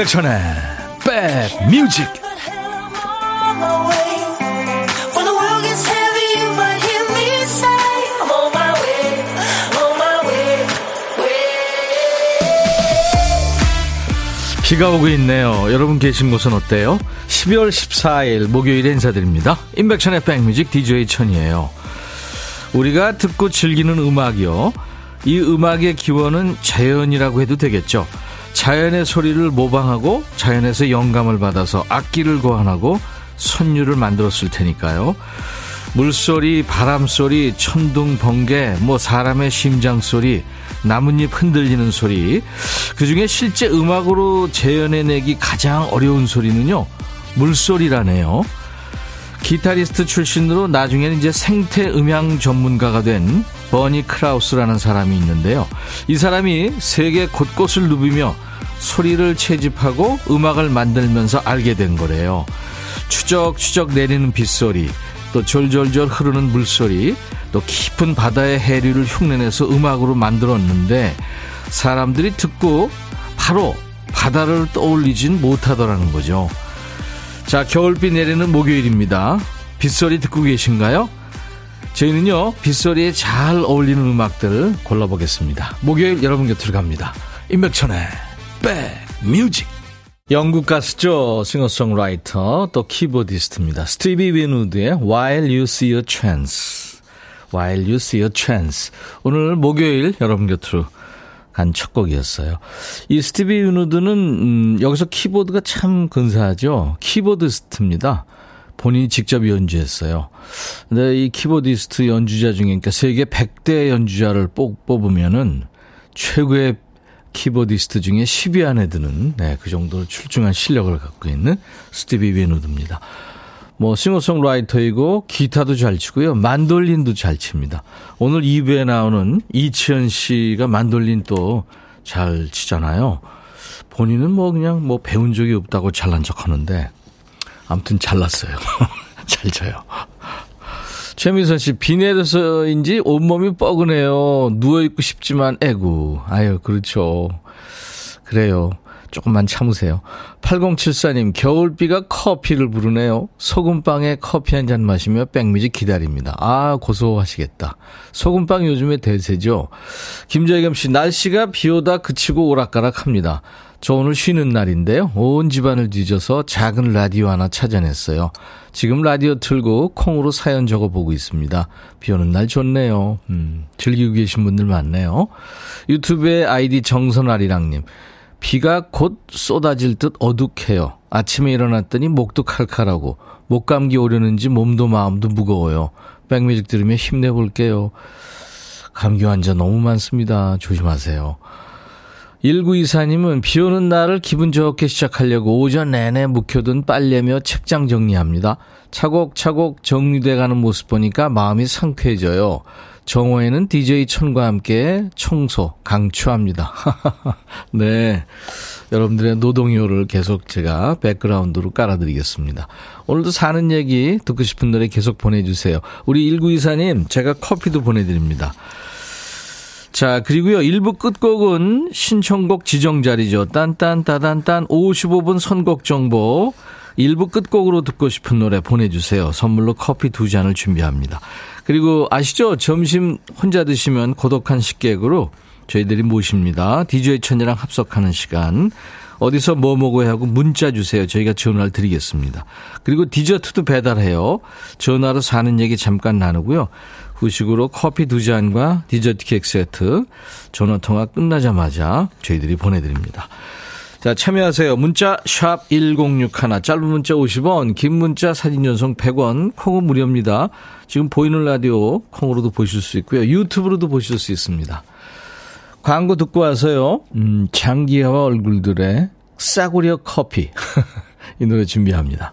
임백천의 백뮤직 비가 오고 있네요. 여러분 계신 곳은 어때요? 12월 14일 목요일에 인사드립니다. 임백천의 백뮤직 DJ 천이에요. 우리가 듣고 즐기는 음악이요. 이 음악의 기원은 자연이라고 해도 되겠죠. 자연의 소리를 모방하고 자연에서 영감을 받아서 악기를 고안하고 선율을 만들었을 테니까요. 물소리, 바람소리, 천둥, 번개, 뭐 사람의 심장소리, 나뭇잎 흔들리는 소리. 그 중에 실제 음악으로 재현해내기 가장 어려운 소리는요, 물소리라네요. 기타리스트 출신으로 나중에는 이제 생태 음향 전문가가 된 버니 크라우스라는 사람이 있는데요. 이 사람이 세계 곳곳을 누비며 소리를 채집하고 음악을 만들면서 알게 된 거래요. 추적추적 내리는 빗소리, 또 졸졸졸 흐르는 물소리, 또 깊은 바다의 해류를 흉내내서 음악으로 만들었는데 사람들이 듣고 바로 바다를 떠올리진 못하더라는 거죠. 자, 겨울비 내리는 목요일입니다. 빗소리 듣고 계신가요? 저희는요, 빗소리에 잘 어울리는 음악들 골라보겠습니다. 목요일 여러분 곁으로 갑니다. 임백천의 백 뮤직. 영국 가수죠. 싱어송라이터, 또 키보디스트입니다. 스티비 윈우드의 While You See a Chance. While You See a Chance. 오늘 목요일 여러분 곁으로 간 첫 곡이었어요. 이 스티비 윈우드는, 음, 여기서 키보드가 참 근사하죠. 키보디스트입니다. 본인이 직접 연주했어요. 근데 이 키보디스트 연주자 중에, 그러니까 세계 100대 연주자를 뽑, 뽑으면은 최고의 키보디스트 중에 10위 안에 드는 네, 그 정도로 출중한 실력을 갖고 있는 스티비 윈우드입니다. 뭐 싱어송라이터이고 기타도 잘 치고요. 만돌린도 잘 칩니다. 오늘 2부에 나오는 이치현 씨가 만돌린 또 잘 치잖아요. 본인은 뭐 그냥 뭐 배운 적이 없다고 잘난 척 하는데 아무튼 잘났어요. 잘 쳐요. 최민선 씨, 비 내려서인지 온몸이 뻐근해요. 누워있고 싶지만, 에구. 아유, 그렇죠. 그래요. 조금만 참으세요. 8074님, 겨울비가 커피를 부르네요. 소금빵에 커피 한 잔 마시며 백미지 기다립니다. 아, 고소하시겠다. 소금빵 요즘에 대세죠. 김재겸 씨, 날씨가 비 오다 그치고 오락가락 합니다. 저 오늘 쉬는 날인데요. 온 집안을 뒤져서 작은 라디오 하나 찾아냈어요. 지금 라디오 틀고 콩으로 사연 적어보고 있습니다. 비 오는 날 좋네요. 음, 즐기고 계신 분들 많네요. 유튜브에 아이디 정선아리랑님. 비가 곧 쏟아질 듯 어둑해요. 아침에 일어났더니 목도 칼칼하고 목감기 오려는지 몸도 마음도 무거워요. 백뮤직 들으며 힘내볼게요. 감기 환자 너무 많습니다. 조심하세요. 1924님은 비 오는 날을 기분 좋게 시작하려고 오전 내내 묵혀둔 빨래며 책장 정리합니다. 차곡차곡 정리돼 가는 모습 보니까 마음이 상쾌해져요. 정오에는 DJ 천과 함께 청소 강추합니다. 네. 여러분들의 노동요를 계속 제가 백그라운드로 깔아드리겠습니다. 오늘도 사는 얘기 듣고 싶은 노래 계속 보내주세요. 우리 1924님, 제가 커피도 보내드립니다. 자, 그리고요, 1부 끝곡은 신청곡 지정 자리죠. 딴딴따단딴 55분 선곡 정보. 1부 끝곡으로 듣고 싶은 노래 보내주세요. 선물로 커피 두 잔을 준비합니다. 그리고 아시죠? 점심 혼자 드시면 고독한 식객으로 저희들이 모십니다. DJ 천이랑 합석하는 시간. 어디서 뭐 먹어야 하고 문자 주세요. 저희가 전화를 드리겠습니다. 그리고 디저트도 배달해요. 전화로 사는 얘기 잠깐 나누고요. 후식으로 커피 두 잔과 디저트 케이크 세트 전화 통화 끝나자마자 저희들이 보내드립니다. 자, 참여하세요. 문자 1061, 짧은 문자 50원, 긴 문자 사진 전송 100원, 콩은 무료입니다. 지금 보이는 라디오 콩으로도 보실 수 있고요. 유튜브로도 보실 수 있습니다. 광고 듣고 와서요. 음, 장기하와 얼굴들의 싸구려 커피. 이 노래 준비합니다.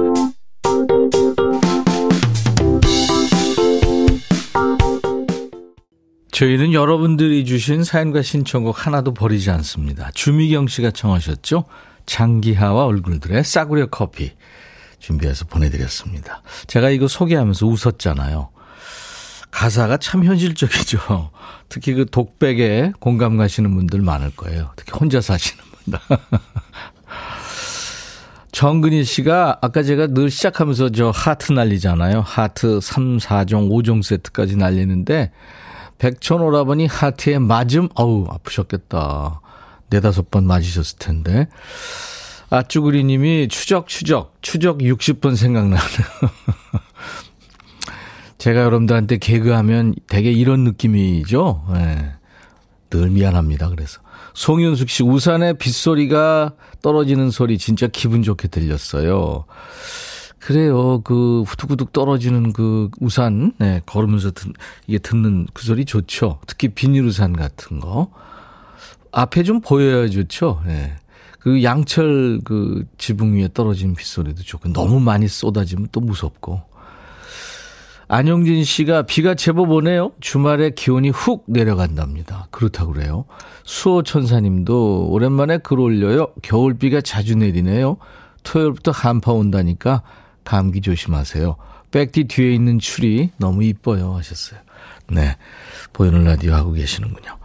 저희는 여러분들이 주신 사연과 신청곡 하나도 버리지 않습니다. 주미경 씨가 청하셨죠? 장기하와 얼굴들의 싸구려 커피 준비해서 보내드렸습니다. 제가 이거 소개하면서 웃었잖아요. 가사가 참 현실적이죠. 특히 그 독백에 공감 가시는 분들 많을 거예요. 특히 혼자 사시는 분들. 정근희 씨가 아까 제가 늘 시작하면서 저 하트 날리잖아요. 하트 3, 4종, 5종 세트까지 날리는데 백촌 오라버니 하트에 맞음, 어우, 아프셨겠다. 네다섯 번 맞으셨을 텐데. 아쭈구리 님이 추적, 추적, 추적 60번 생각나는. 제가 여러분들한테 개그하면 되게 이런 느낌이죠. 네. 늘 미안합니다. 그래서. 송윤숙 씨, 우산에 빗소리가 떨어지는 소리 진짜 기분 좋게 들렸어요. 그래요. 그 후두구둑 떨어지는 그 우산, 네, 걸으면서 듣, 이게 듣는 그 소리 좋죠. 특히 비닐 우산 같은 거. 앞에 좀 보여야 좋죠. 네. 그 양철 그 지붕 위에 떨어지는 빗소리도 좋고 너무 많이 쏟아지면 또 무섭고. 안영진 씨가 비가 제법 오네요. 주말에 기온이 훅 내려간답니다. 그렇다고 그래요. 수호천사님도 오랜만에 글 올려요. 겨울비가 자주 내리네요. 토요일부터 한파 온다니까 감기 조심하세요. 백디 뒤에 있는 트리 너무 이뻐요 하셨어요. 네. 보이는 라디오 하고 계시는군요.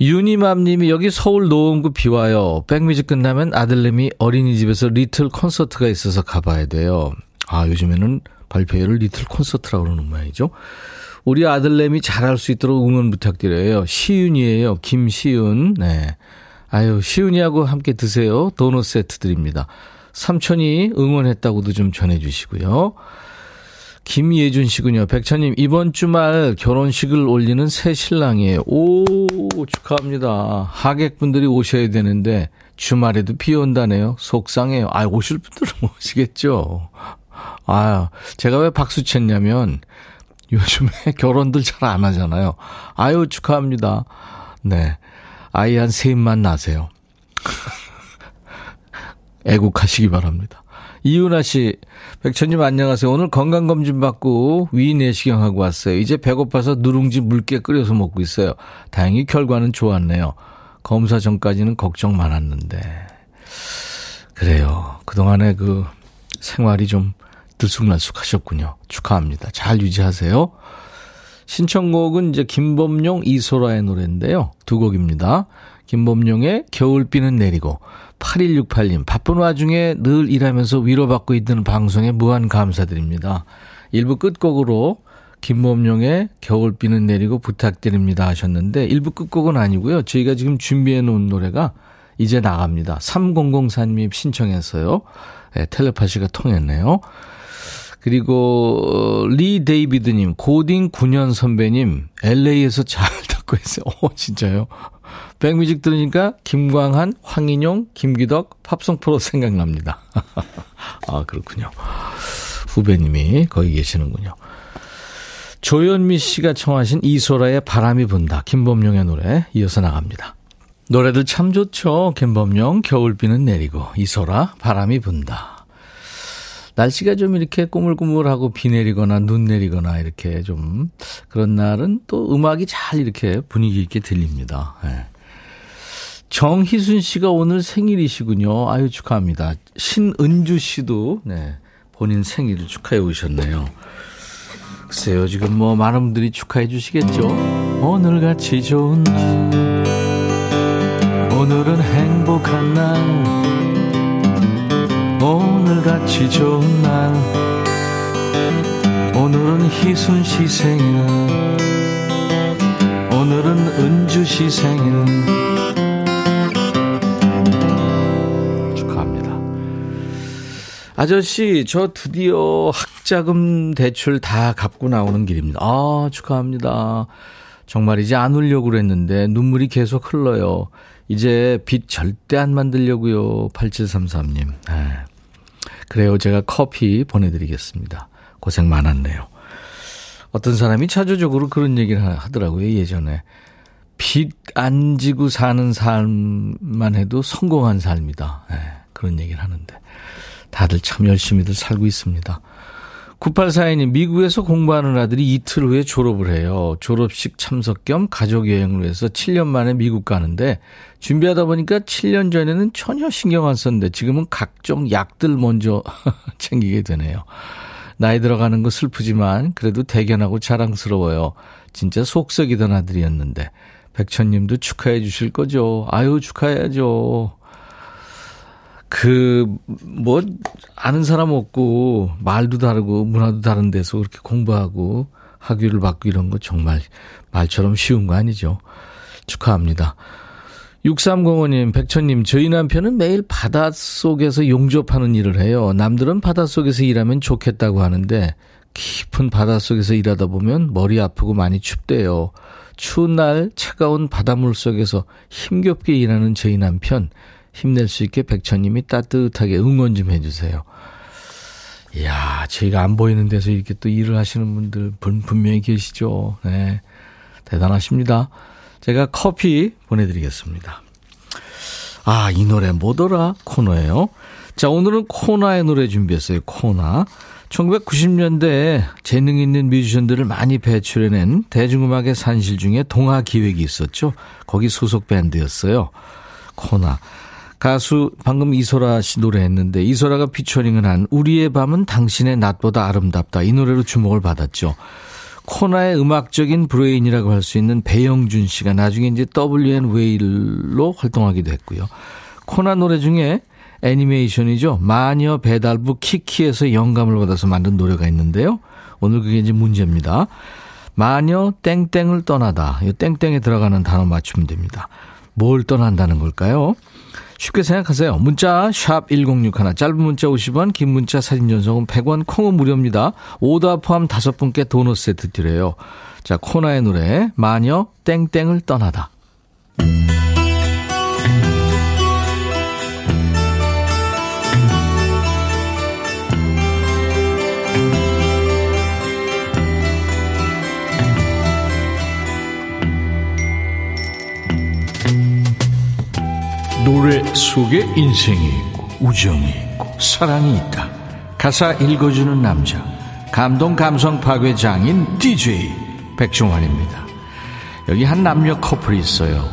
유니맘 님이 여기 서울 노원구 비 와요. 백뮤직 끝나면 아들님이 어린이집에서 little 콘서트가 있어서 가봐야 돼요. 아, 요즘에는 발표회를 little 콘서트라고 그러는 모양이죠. 우리 아들내미 잘할 수 있도록 응원 부탁드려요. 시윤이에요. 김시윤. 네. 아유, 시윤이하고 함께 드세요. 도넛 세트 드립니다. 삼촌이 응원했다고도 좀 전해주시고요. 김예준 씨군요. 백천님, 이번 주말 결혼식을 올리는 새 신랑이에요. 오, 축하합니다. 하객분들이 오셔야 되는데, 주말에도 비 온다네요. 속상해요. 아, 오실 분들은 오시겠죠. 아, 제가 왜 박수 쳤냐면, 요즘에 결혼들 잘 안 하잖아요. 아유, 축하합니다. 네. 아이 한 셋만 나세요. 애국하시기 바랍니다. 이윤아 씨, 백천님 안녕하세요. 오늘 건강검진 받고 위 내시경 하고 왔어요. 이제 배고파서 누룽지 물게 끓여서 먹고 있어요. 다행히 결과는 좋았네요. 검사 전까지는 걱정 많았는데. 그래요. 그동안에 그 생활이 좀 들쑥날쑥 하셨군요. 축하합니다. 잘 유지하세요. 신청곡은 이제 김범용 이소라의 노래인데요. 두 곡입니다. 김범용의 겨울비는 내리고 8168님 바쁜 와중에 늘 일하면서 위로받고 있는 방송에 무한 감사드립니다. 1부 끝곡으로 김범용의 겨울비는 내리고 부탁드립니다 하셨는데 1부 끝곡은 아니고요. 저희가 지금 준비해 놓은 노래가 이제 나갑니다. 3004님이 신청했어요. 네, 텔레파시가 통했네요. 그리고 어, 리 데이비드님, 고딩 9년 선배님, LA에서 잘 듣고 있어요. 오, 진짜요? 백뮤직 들으니까 김광한, 황인용, 김기덕, 팝송 프로 생각납니다. 아, 그렇군요. 후배님이 거기 계시는군요. 조현미 씨가 청하신 이소라의 바람이 분다. 김범용의 노래 이어서 나갑니다. 노래들 참 좋죠. 김범용, 겨울비는 내리고, 이소라, 바람이 분다. 날씨가 좀 이렇게 꾸물꾸물하고 비 내리거나 눈 내리거나 이렇게 좀 그런 날은 또 음악이 잘 이렇게 분위기 있게 들립니다. 네. 정희순 씨가 오늘 생일이시군요. 아유 축하합니다. 신은주 씨도 네, 본인 생일을 축하해 오셨네요. 글쎄요 지금 뭐 많은 분들이 축하해 주시겠죠. 오늘같이 좋은 날 오늘은 행복한 날 오늘같이 좋은 날. 오늘은 희순 씨 생일. 오늘은 은주 씨 생일. 축하합니다. 아저씨 저 드디어 학자금 대출 다 갚고 나오는 길입니다. 아 축하합니다. 정말 이제 안 울려고 그랬는데 눈물이 계속 흘러요. 이제 빚 절대 안 만들려고요. 8733님. 아, 그래요. 제가 커피 보내드리겠습니다. 고생 많았네요. 어떤 사람이 차주적으로 그런 얘기를 하더라고요. 예전에. 빚 안 지고 사는 삶만 해도 성공한 삶이다. 네, 그런 얘기를 하는데. 다들 참 열심히들 살고 있습니다. 9842님, 미국에서 공부하는 아들이 이틀 후에 졸업을 해요. 졸업식 참석 겸 가족여행을 위해서 7년 만에 미국 가는데, 준비하다 보니까 7년 전에는 전혀 신경 안 썼는데, 지금은 각종 약들 먼저 챙기게 되네요. 나이 들어가는 거 슬프지만, 그래도 대견하고 자랑스러워요. 진짜 속썩이던 아들이었는데, 백천님도 축하해 주실 거죠? 아유, 축하해야죠. 그, 뭐, 아는 사람 없고, 말도 다르고, 문화도 다른 데서 그렇게 공부하고, 학위를 받고 이런 거 정말 말처럼 쉬운 거 아니죠. 축하합니다. 6305님, 백천님, 저희 남편은 매일 바닷속에서 용접하는 일을 해요. 남들은 바닷속에서 일하면 좋겠다고 하는데, 깊은 바닷속에서 일하다 보면 머리 아프고 많이 춥대요. 추운 날 차가운 바닷물 속에서 힘겹게 일하는 저희 남편, 힘낼 수 있게 백천님이 따뜻하게 응원 좀 해주세요. 이야, 저희가 안 보이는 데서 이렇게 또 일을 하시는 분들 분명히 계시죠. 네. 대단하십니다. 제가 커피 보내드리겠습니다. 아, 이 노래 뭐더라? 코너예요. 자, 오늘은 코나의 노래 준비했어요. 코나. 1990년대에 재능 있는 뮤지션들을 많이 배출해낸 대중음악의 산실 중에 동화 기획이 있었죠. 거기 소속 밴드였어요. 코나. 가수 방금 이소라 씨 노래했는데 이소라가 피처링을 한 우리의 밤은 당신의 낮보다 아름답다 이 노래로 주목을 받았죠. 코나의 음악적인 브레인이라고 할 수 있는 배영준 씨가 나중에 이제 WN 웨일로 활동하기도 했고요. 코나 노래 중에 애니메이션이죠. 마녀 배달부 키키에서 영감을 받아서 만든 노래가 있는데요. 오늘 그게 이제 문제입니다. 마녀 땡땡을 떠나다. 이 땡땡에 들어가는 단어 맞추면 됩니다. 뭘 떠난다는 걸까요? 쉽게 생각하세요. 문자 샵 1061, 짧은 문자 50원, 긴 문자 사진 전송은 100원, 콩은 무료입니다. 오다 포함 5분께 도넛 세트 드려요. 자, 코나의 노래 마녀 땡땡을 떠나다. 노래 속에 인생이 있고 우정이 있고 사랑이 있다. 가사 읽어주는 남자 감동 감성 파괴 장인 DJ 백종환입니다. 여기 한 남녀 커플이 있어요.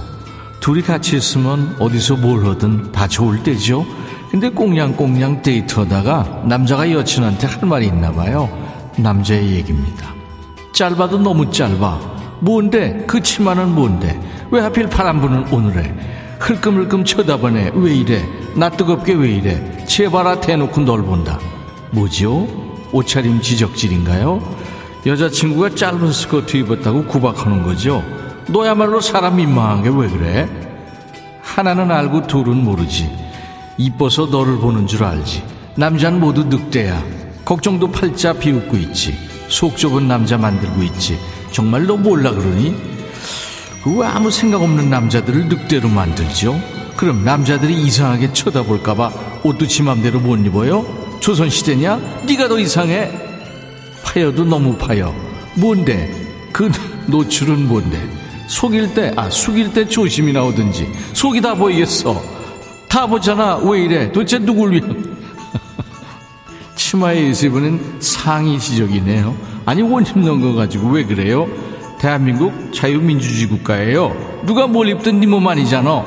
둘이 같이 있으면 어디서 뭘 하든 다 좋을 때죠. 근데 꽁냥꽁냥 데이트하다가 남자가 여친한테 할 말이 있나 봐요. 남자의 얘기입니다. 짧아도 너무 짧아. 뭔데? 그 치마는 뭔데? 왜 하필 부는 오늘에? 흘끔흘끔 쳐다보네. 왜 이래? 나 뜨겁게 왜 이래? 제발아 대놓고 널 본다. 뭐지요? 옷차림 지적질인가요? 여자친구가 짧은 스커트 입었다고 구박하는 거죠? 너야말로 사람 민망한 게 왜 그래? 하나는 알고 둘은 모르지. 이뻐서 너를 보는 줄 알지. 남자는 모두 늑대야. 걱정도 팔자 비웃고 있지. 속 좁은 남자 만들고 있지. 정말 너 몰라 그러니? 왜 아무 생각 없는 남자들을 늑대로 만들죠? 그럼 남자들이 이상하게 쳐다볼까봐 옷도 지 맘대로 못 입어요? 조선시대냐? 네가 더 이상해? 파여도 너무 파여. 뭔데? 그 노출은 뭔데? 속일 때, 아, 숙일 때 조심히 나오든지. 속이 다 보이겠어. 다 보잖아. 왜 이래? 도대체 누굴 위한? 치마에 의습은 상위 지적이네요. 아니, 옷 입는 거 가지고 왜 그래요? 대한민국 자유민주주의 국가예요. 누가 뭘 입든 네 몸 아니잖아.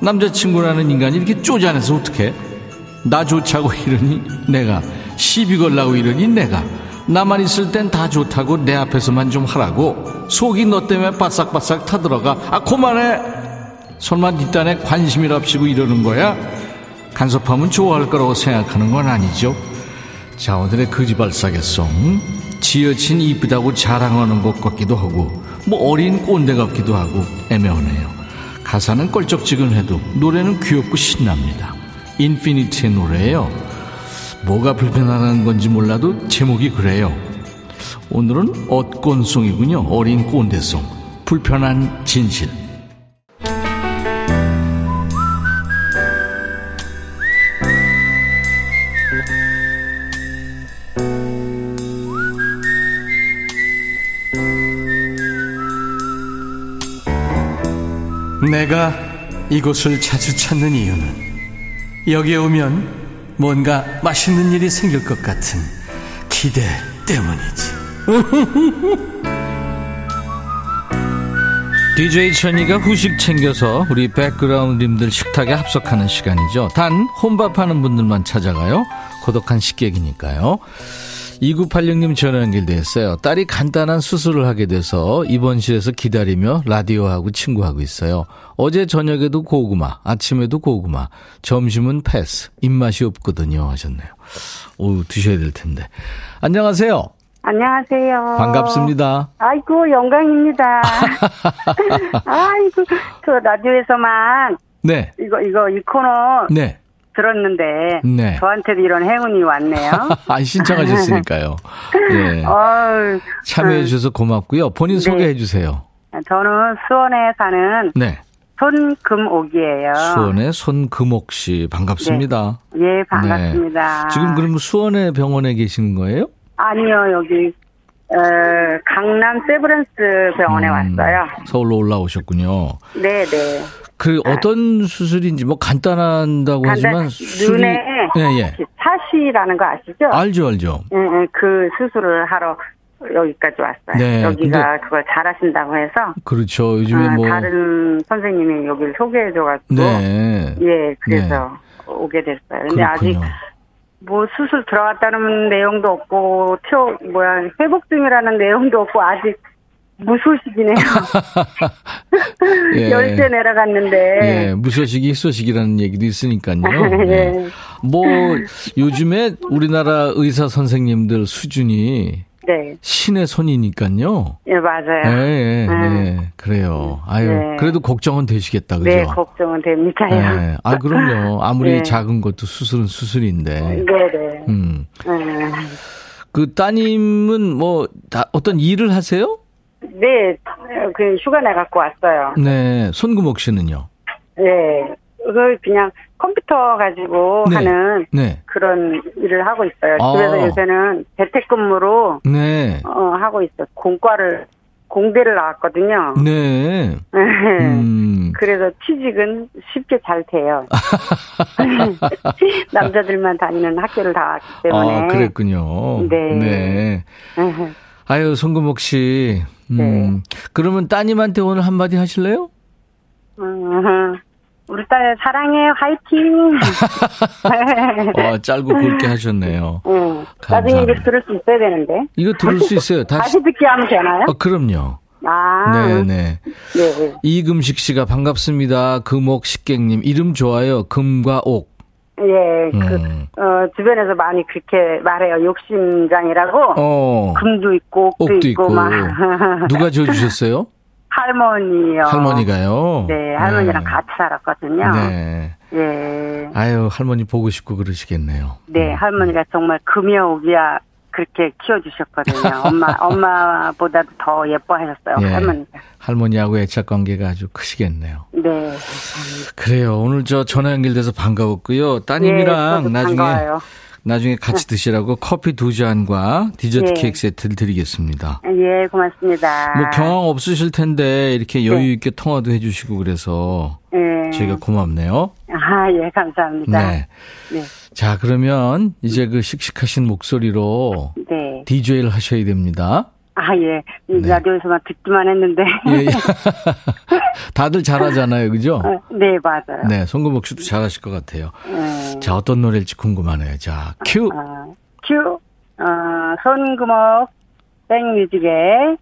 남자친구라는 인간이 이렇게 쪼잔해서 어떡해? 나 좋자고 이러니 내가 시비 걸라고 이러니 내가 나만 있을 땐 다 좋다고 내 앞에서만 좀 하라고 속이 너 때문에 바싹바싹 타들어가 아 그만해 설마 네 딴에 관심이랍시고 이러는 거야? 간섭하면 좋아할 거라고 생각하는 건 아니죠 자 오늘의 거지발사계송 지어친 이쁘다고 자랑하는 것 같기도 하고 뭐 어린 꼰대 같기도 하고 애매하네요. 가사는 껄쩍지근해도 노래는 귀엽고 신납니다. 인피니트의 노래예요. 뭐가 불편하다는 건지 몰라도 제목이 그래요. 오늘은 엇꼰송이군요. 어린 꼰대송. 불편한 진실 내가 이곳을 자주 찾는 이유는 여기에 오면 뭔가 맛있는 일이 생길 것 같은 기대 때문이지. DJ 천이가 후식 챙겨서 우리 백그라운드님들 식탁에 합석하는 시간이죠. 단 혼밥하는 분들만 찾아가요. 고독한 식객이니까요. 2986님 전화 연결됐어요. 딸이 간단한 수술을 하게 돼서 입원실에서 기다리며 라디오하고 친구하고 있어요. 어제 저녁에도 고구마, 아침에도 고구마, 점심은 패스, 입맛이 없거든요 하셨네요. 오, 드셔야 될 텐데. 안녕하세요. 안녕하세요. 반갑습니다. 아이고, 영광입니다. 아이고, 그 라디오에서만. 네. 이거, 이거, 이 코너. 네. 들었는데. 네. 저한테도 이런 행운이 왔네요. 아, 신청하셨으니까요. 예. 어휴, 참여해 주셔서 고맙고요. 본인 네. 소개해 주세요. 저는 수원에 사는 네. 손금옥이에요. 수원의 손금옥 씨 반갑습니다. 예, 반갑습니다. 네. 지금 그러면 수원의 병원에 계시는 거예요? 아니요, 여기, 어, 강남 세브란스 병원에 음, 왔어요. 서울로 올라오셨군요. 네 네. 그 어떤 수술인지 뭐 간단하다고 간단- 하지만 수술이 눈에 예, 예. 사시라는 거 아시죠? 알죠, 알죠. 예, 예, 그 수술을 하러 여기까지 왔어요. 네, 여기가 그걸 잘하신다고 해서 그렇죠. 요즘에 어, 뭐 다른 선생님이 여기를 소개해줘가지고 네. 예, 그래서 오게 됐어요. 근데 아직 그렇군요. 뭐 수술 들어갔다는 내용도 없고 튀어 뭐야 회복 중이라는 내용도 없고 아직 무소식이네요. 예. 열쇠 내려갔는데. 예, 무소식이 희소식이라는 얘기도 있으니까요. 예. 예. 뭐 요즘에 우리나라 의사 선생님들 수준이 네, 신의 손이니까요. 예 맞아요. 예, 예, 음. 예. 그래요. 아유, 네. 그래도 걱정은 되시겠다, 그죠? 네, 걱정은 됩니다요. 예. 아, 그럼요. 아무리 네. 작은 것도 수술은 수술인데. 네, 네. 음. 음. 그 따님은 뭐, 다 어떤 일을 하세요? 네, 그 휴가 내 갖고 왔어요. 네. 손금옥 씨는요? 네, 그걸 그냥 컴퓨터 가지고 네. 하는 네. 그런 일을 하고 있어요. 아. 집에서 요새는 재택근무로 네. 어, 하고 있어요. 공과를 공대를 나왔거든요. 네. 음. 그래서 취직은 쉽게 잘 돼요. 남자들만 다니는 학교를 나왔기 때문에. 아, 그랬군요. 네. 네. 아유, 손금옥 씨. 음. 네. 그러면 따님한테 오늘 한마디 하실래요? 음, 우리 딸 사랑해 화이팅. 어, 짧고 굵게 하셨네요. 응. 나중에 이거. 들을 수 있어야 되는데. 이거 들을 수 있어요. 다시. 다시 듣게 하면 되나요? 어, 그럼요. 아. 네네. 네. 이금식 씨가 반갑습니다. 금옥 식객님. 이름 좋아요. 금과 옥. 예, 그, 음. 어, 주변에서 많이 그렇게 말해요. 욕심장이라고. 어. 금도 있고, 옥도, 옥도 있고, 있고. 막. 누가 지어주셨어요? 할머니요. 할머니가요? 네, 할머니랑 네. 같이 살았거든요. 네. 예. 아유, 할머니 보고 싶고 그러시겠네요. 네, 할머니가 정말 금이야, 옥이야, 그렇게 키워주셨거든요. 엄마, 엄마보다도 더 예뻐하셨어요, 예. 할머니가. 할머니하고 애착 관계가 아주 크시겠네요. 네. 그래요. 오늘 저 전화 연결돼서 반가웠고요. 따님이랑 예, 저도 나중에 반가워요. 나중에 같이 드시라고 커피 두 잔과 디저트 예. 케이크 세트를 드리겠습니다. 예, 고맙습니다. 뭐 경황 없으실 텐데 이렇게 여유 네. 있게 통화도 해주시고 그래서 예. 저희가 고맙네요. 아, 예, 감사합니다. 네. 네. 자 그러면 이제 그 씩씩하신 목소리로 네. DJ를 하셔야 됩니다. 아, 예. 이 네. 라디오에서만 듣기만 했는데. 예, 예. 다들 잘하잖아요, 그죠? 어, 네, 맞아요. 네, 송금옥 씨도 잘하실 것 같아요. 음, 자, 어떤 노래일지 궁금하네요. 자, 큐. 어, 큐, 어, 손금옥, 백뮤직의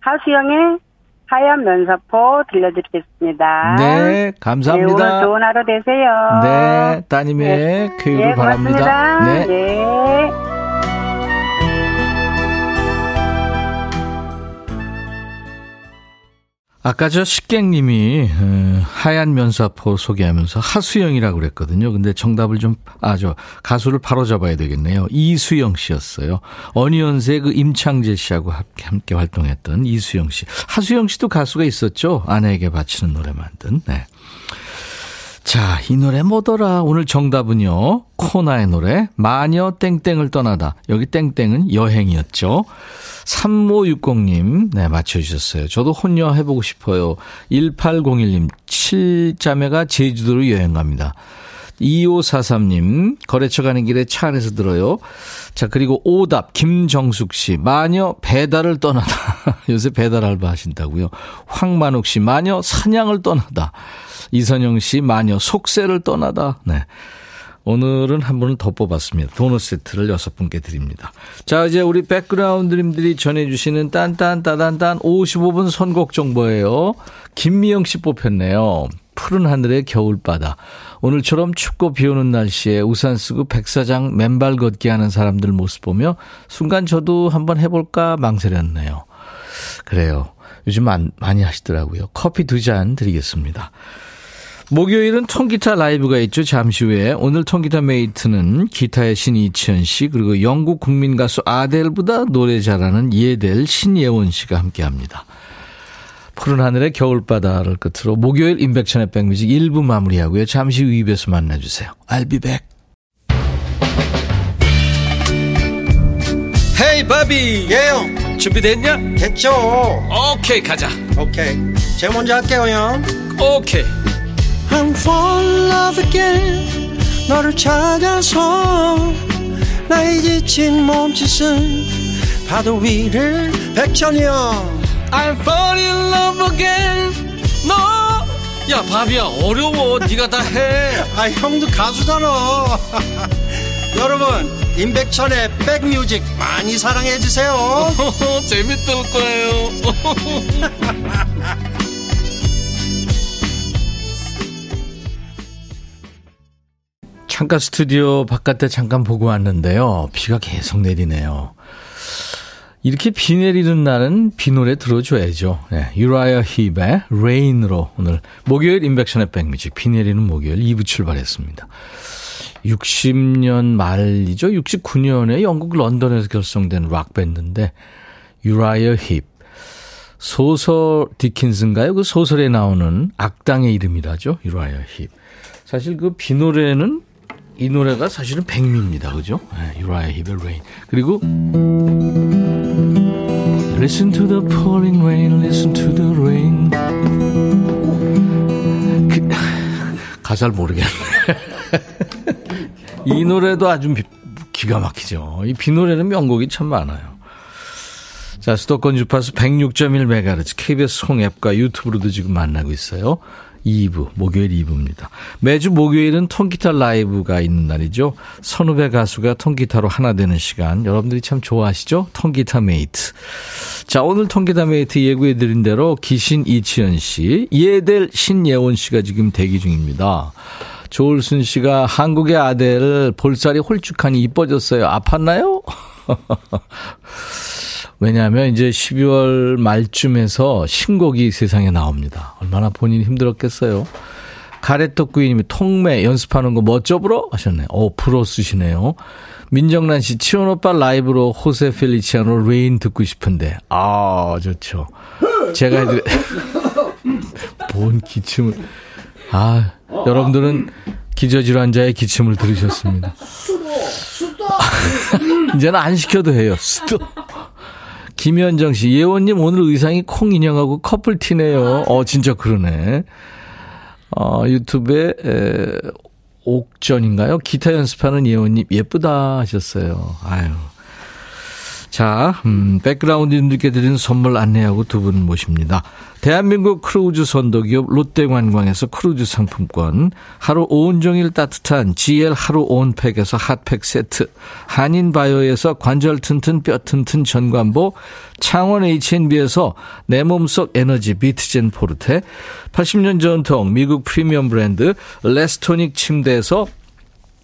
하수영의 하얀 면사포 들려드리겠습니다. 네, 네, 오늘 감사합니다. 좋은 하루 되세요. 네, 따님의 교육을 예, 바랍니다. 고맙습니다. 네. 예. 아까 저 식객님이 어, 하얀 면사포 소개하면서 하수영이라고 그랬거든요. 근데 정답을 좀, 아, 저, 가수를 바로 잡아야 되겠네요. 이수영 씨였어요. 어니언스의 그 임창재 씨하고 함께 활동했던 이수영 씨. 하수영 씨도 가수가 있었죠. 아내에게 바치는 노래 만든. 네. 자, 이 노래 뭐더라? 오늘 정답은요. 코나의 노래 마녀 땡땡을 떠나다. 여기 땡땡은 여행이었죠. 3560님, 네, 맞춰주셨어요. 저도 혼녀 해보고 싶어요. 1801님, 7자매가 제주도로 여행 갑니다. 2543님, 거래처 가는 길에 차 안에서 들어요. 자, 그리고 오답, 김정숙 씨, 마녀 배달을 떠나다. 요새 배달 알바 하신다고요. 황만욱 씨, 마녀 사냥을 떠나다. 이선영 씨, 마녀 속세를 떠나다. 네. 오늘은 한 분을 더 뽑았습니다. 도넛 세트를 여섯 분께 드립니다. 자, 이제 우리 백그라운드님들이 전해주시는 딴딴따단딴 55분 선곡 정보예요. 김미영 씨 뽑혔네요. 푸른 하늘의 겨울바다. 오늘처럼 춥고 비 오는 날씨에 우산 쓰고 백사장 맨발 걷기 하는 사람들 모습 보며 순간 저도 한번 해볼까 망설였네요. 그래요. 요즘 많이 하시더라고요. 커피 두 잔 드리겠습니다. 목요일은 통기타 라이브가 있죠. 잠시 후에 오늘 통기타 메이트는 기타의 신 이치현 씨 그리고 영국 국민 가수 아델보다 노래 잘하는 예델 신예원 씨가 함께합니다. 푸른 하늘의 겨울바다를 끝으로 목요일 인백천의 백뮤직 1부 마무리하고요. 잠시 후 2부에서 만나주세요. I'll be back. 헤이 바비 예영 준비됐냐? 됐죠 오케이 가자 오케이 제가 먼저 할게요 형 오케이 I'm fall in love again 너를 찾아서 나의 지친 몸짓은 파도 위를 백천이 형 I'm fall in love again. 너. 야 바비야 어려워. 네가 다 해. 아 형도 가수잖아 여러분 임백천의 백뮤직 많이 사랑해 주세요. 재밌을 거예요. 창가 스튜디오 바깥에 잠깐 보고 왔는데요. 비가 계속 내리네요. 이렇게 비 내리는 날은 비 노래 들어줘야죠. 네, 유라이어 힙의 Rain으로 오늘 목요일 임백천의 백뮤직 비 내리는 목요일 2부 출발했습니다. 60년 말이죠. 69년에 영국 런던에서 결성된 락밴드인데 유라이어 힙 소설 디킨슨가요? 그 소설에 나오는 악당의 이름이라죠. 유라이어 힙. 사실 그 비 노래는 이 노래가 사실은 백미입니다. 그죠? 유라이어 힙의 Rain. 그리고 Listen to the pouring rain, listen to the rain. 그, 가사를 모르겠네. 이 노래도 아주 기가 막히죠. 이 비 노래는 명곡이 참 많아요. 자, 수도권 주파수 106.1MHz KBS 콩 앱과 유튜브로도 지금 만나고 있어요. 2부, 목요일 2부입니다. 매주 목요일은 통기타 라이브가 있는 날이죠. 선후배 가수가 통기타로 하나 되는 시간. 여러분들이 참 좋아하시죠? 통기타 메이트. 자, 오늘 통기타 메이트 예고해드린 대로 기신 이치현 씨, 예델 신예원 씨가 지금 대기 중입니다. 조울순 씨가 한국의 아델 볼살이 홀쭉하니 이뻐졌어요. 아팠나요? 왜냐하면 이제 12월 말쯤에서 신곡이 세상에 나옵니다. 얼마나 본인이 힘들었겠어요. 가래떡 구이님이 통매 연습하는 거 멋져불어? 하셨네요. 오, 프로 쓰시네요. 민정란 씨, 치원 오빠 라이브로 호세 펠리치아노 Rain 듣고 싶은데. 아, 좋죠. 제가 해드 본 기침을. 아, 여러분들은 기저질환자의 기침을 들으셨습니다. 이제는 안 시켜도 해요. 수도. 김현정 씨, 예원님 오늘 의상이 콩 인형하고 커플티네요. 어, 진짜 그러네. 어, 유튜브에, 에, 옥전인가요? 기타 연습하는 예원님 예쁘다 하셨어요. 아유. 자, 음, 백그라운드님들께 드리는 선물 안내하고 두 분 모십니다. 대한민국 크루즈 선도기업 롯데관광에서 크루즈 상품권, 하루 온종일 따뜻한 GL 하루 온팩에서 핫팩 세트, 한인바이오에서 관절 튼튼 뼈 튼튼 전관보, 창원 H&B에서 내 몸속 에너지 비트젠 포르테, 80년 전통 미국 프리미엄 브랜드 레스토닉 침대에서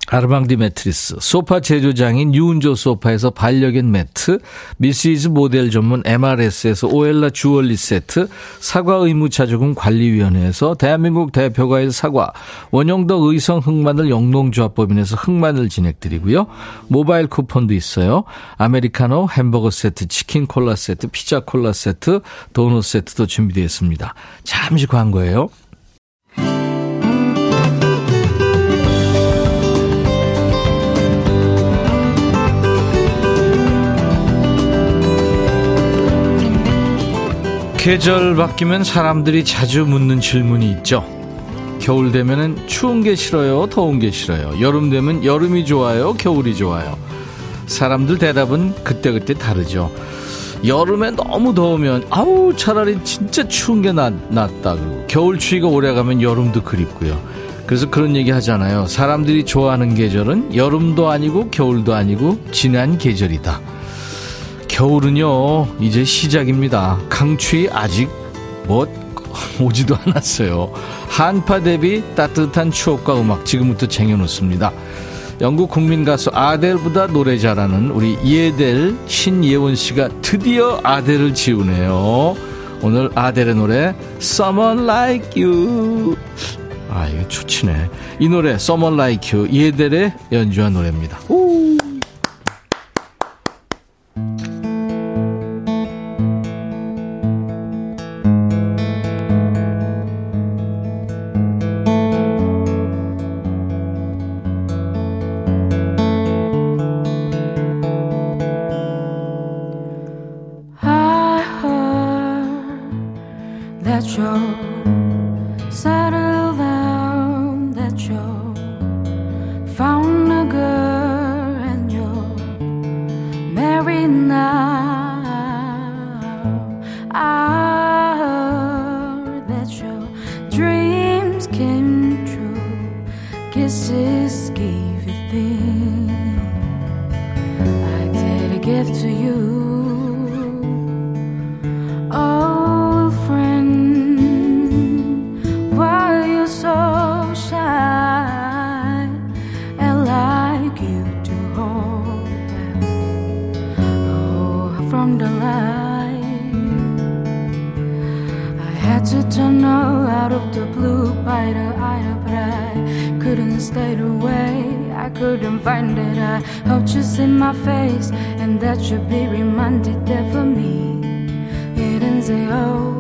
아르망디 매트리스, 소파 제조장인 유운조 소파에서 반려견 매트, 미시즈 모델 전문 MRS에서 오엘라 주얼리 세트, 사과 의무차조금 관리위원회에서 대한민국 대표과일 사과, 원형덕 의성 흑마늘 영농조합법인에서 흑마늘 진행드리고요. 모바일 쿠폰도 있어요. 아메리카노 햄버거 세트, 치킨 콜라 세트, 피자 콜라 세트, 도넛 세트도 준비되어 있습니다. 잠시 광고예요. 계절 바뀌면 사람들이 자주 묻는 질문이 있죠. 겨울 되면은 추운 게 싫어요, 더운 게 싫어요. 여름 되면 여름이 좋아요, 겨울이 좋아요. 사람들 대답은 그때그때 다르죠. 여름에 너무 더우면 아우 차라리 진짜 추운 게 낫, 낫다 그리고 겨울 추위가 오래가면 여름도 그립고요. 그래서 그런 얘기 하잖아요. 사람들이 좋아하는 계절은 여름도 아니고 겨울도 아니고 지난 계절이다. 겨울은요 이제 시작입니다. 강추위 아직 뭐 오지도 않았어요. 한파 대비 따뜻한 추억과 음악 지금부터 쟁여놓습니다. 영국 국민 가수 아델보다 노래 잘하는 우리 이에델 신예원 씨가 드디어 아델을 지우네요. 오늘 아델의 노래 Someone Like You. 아 이거 좋치네. 이 노래 Someone Like You 이에델의 연주한 노래입니다. 오. I had to turn all out of the blue by the eye, but I couldn't stay away. I couldn't find it. I hope you see my face, and that you be reminded that for me, it isn't the. Eh, oh.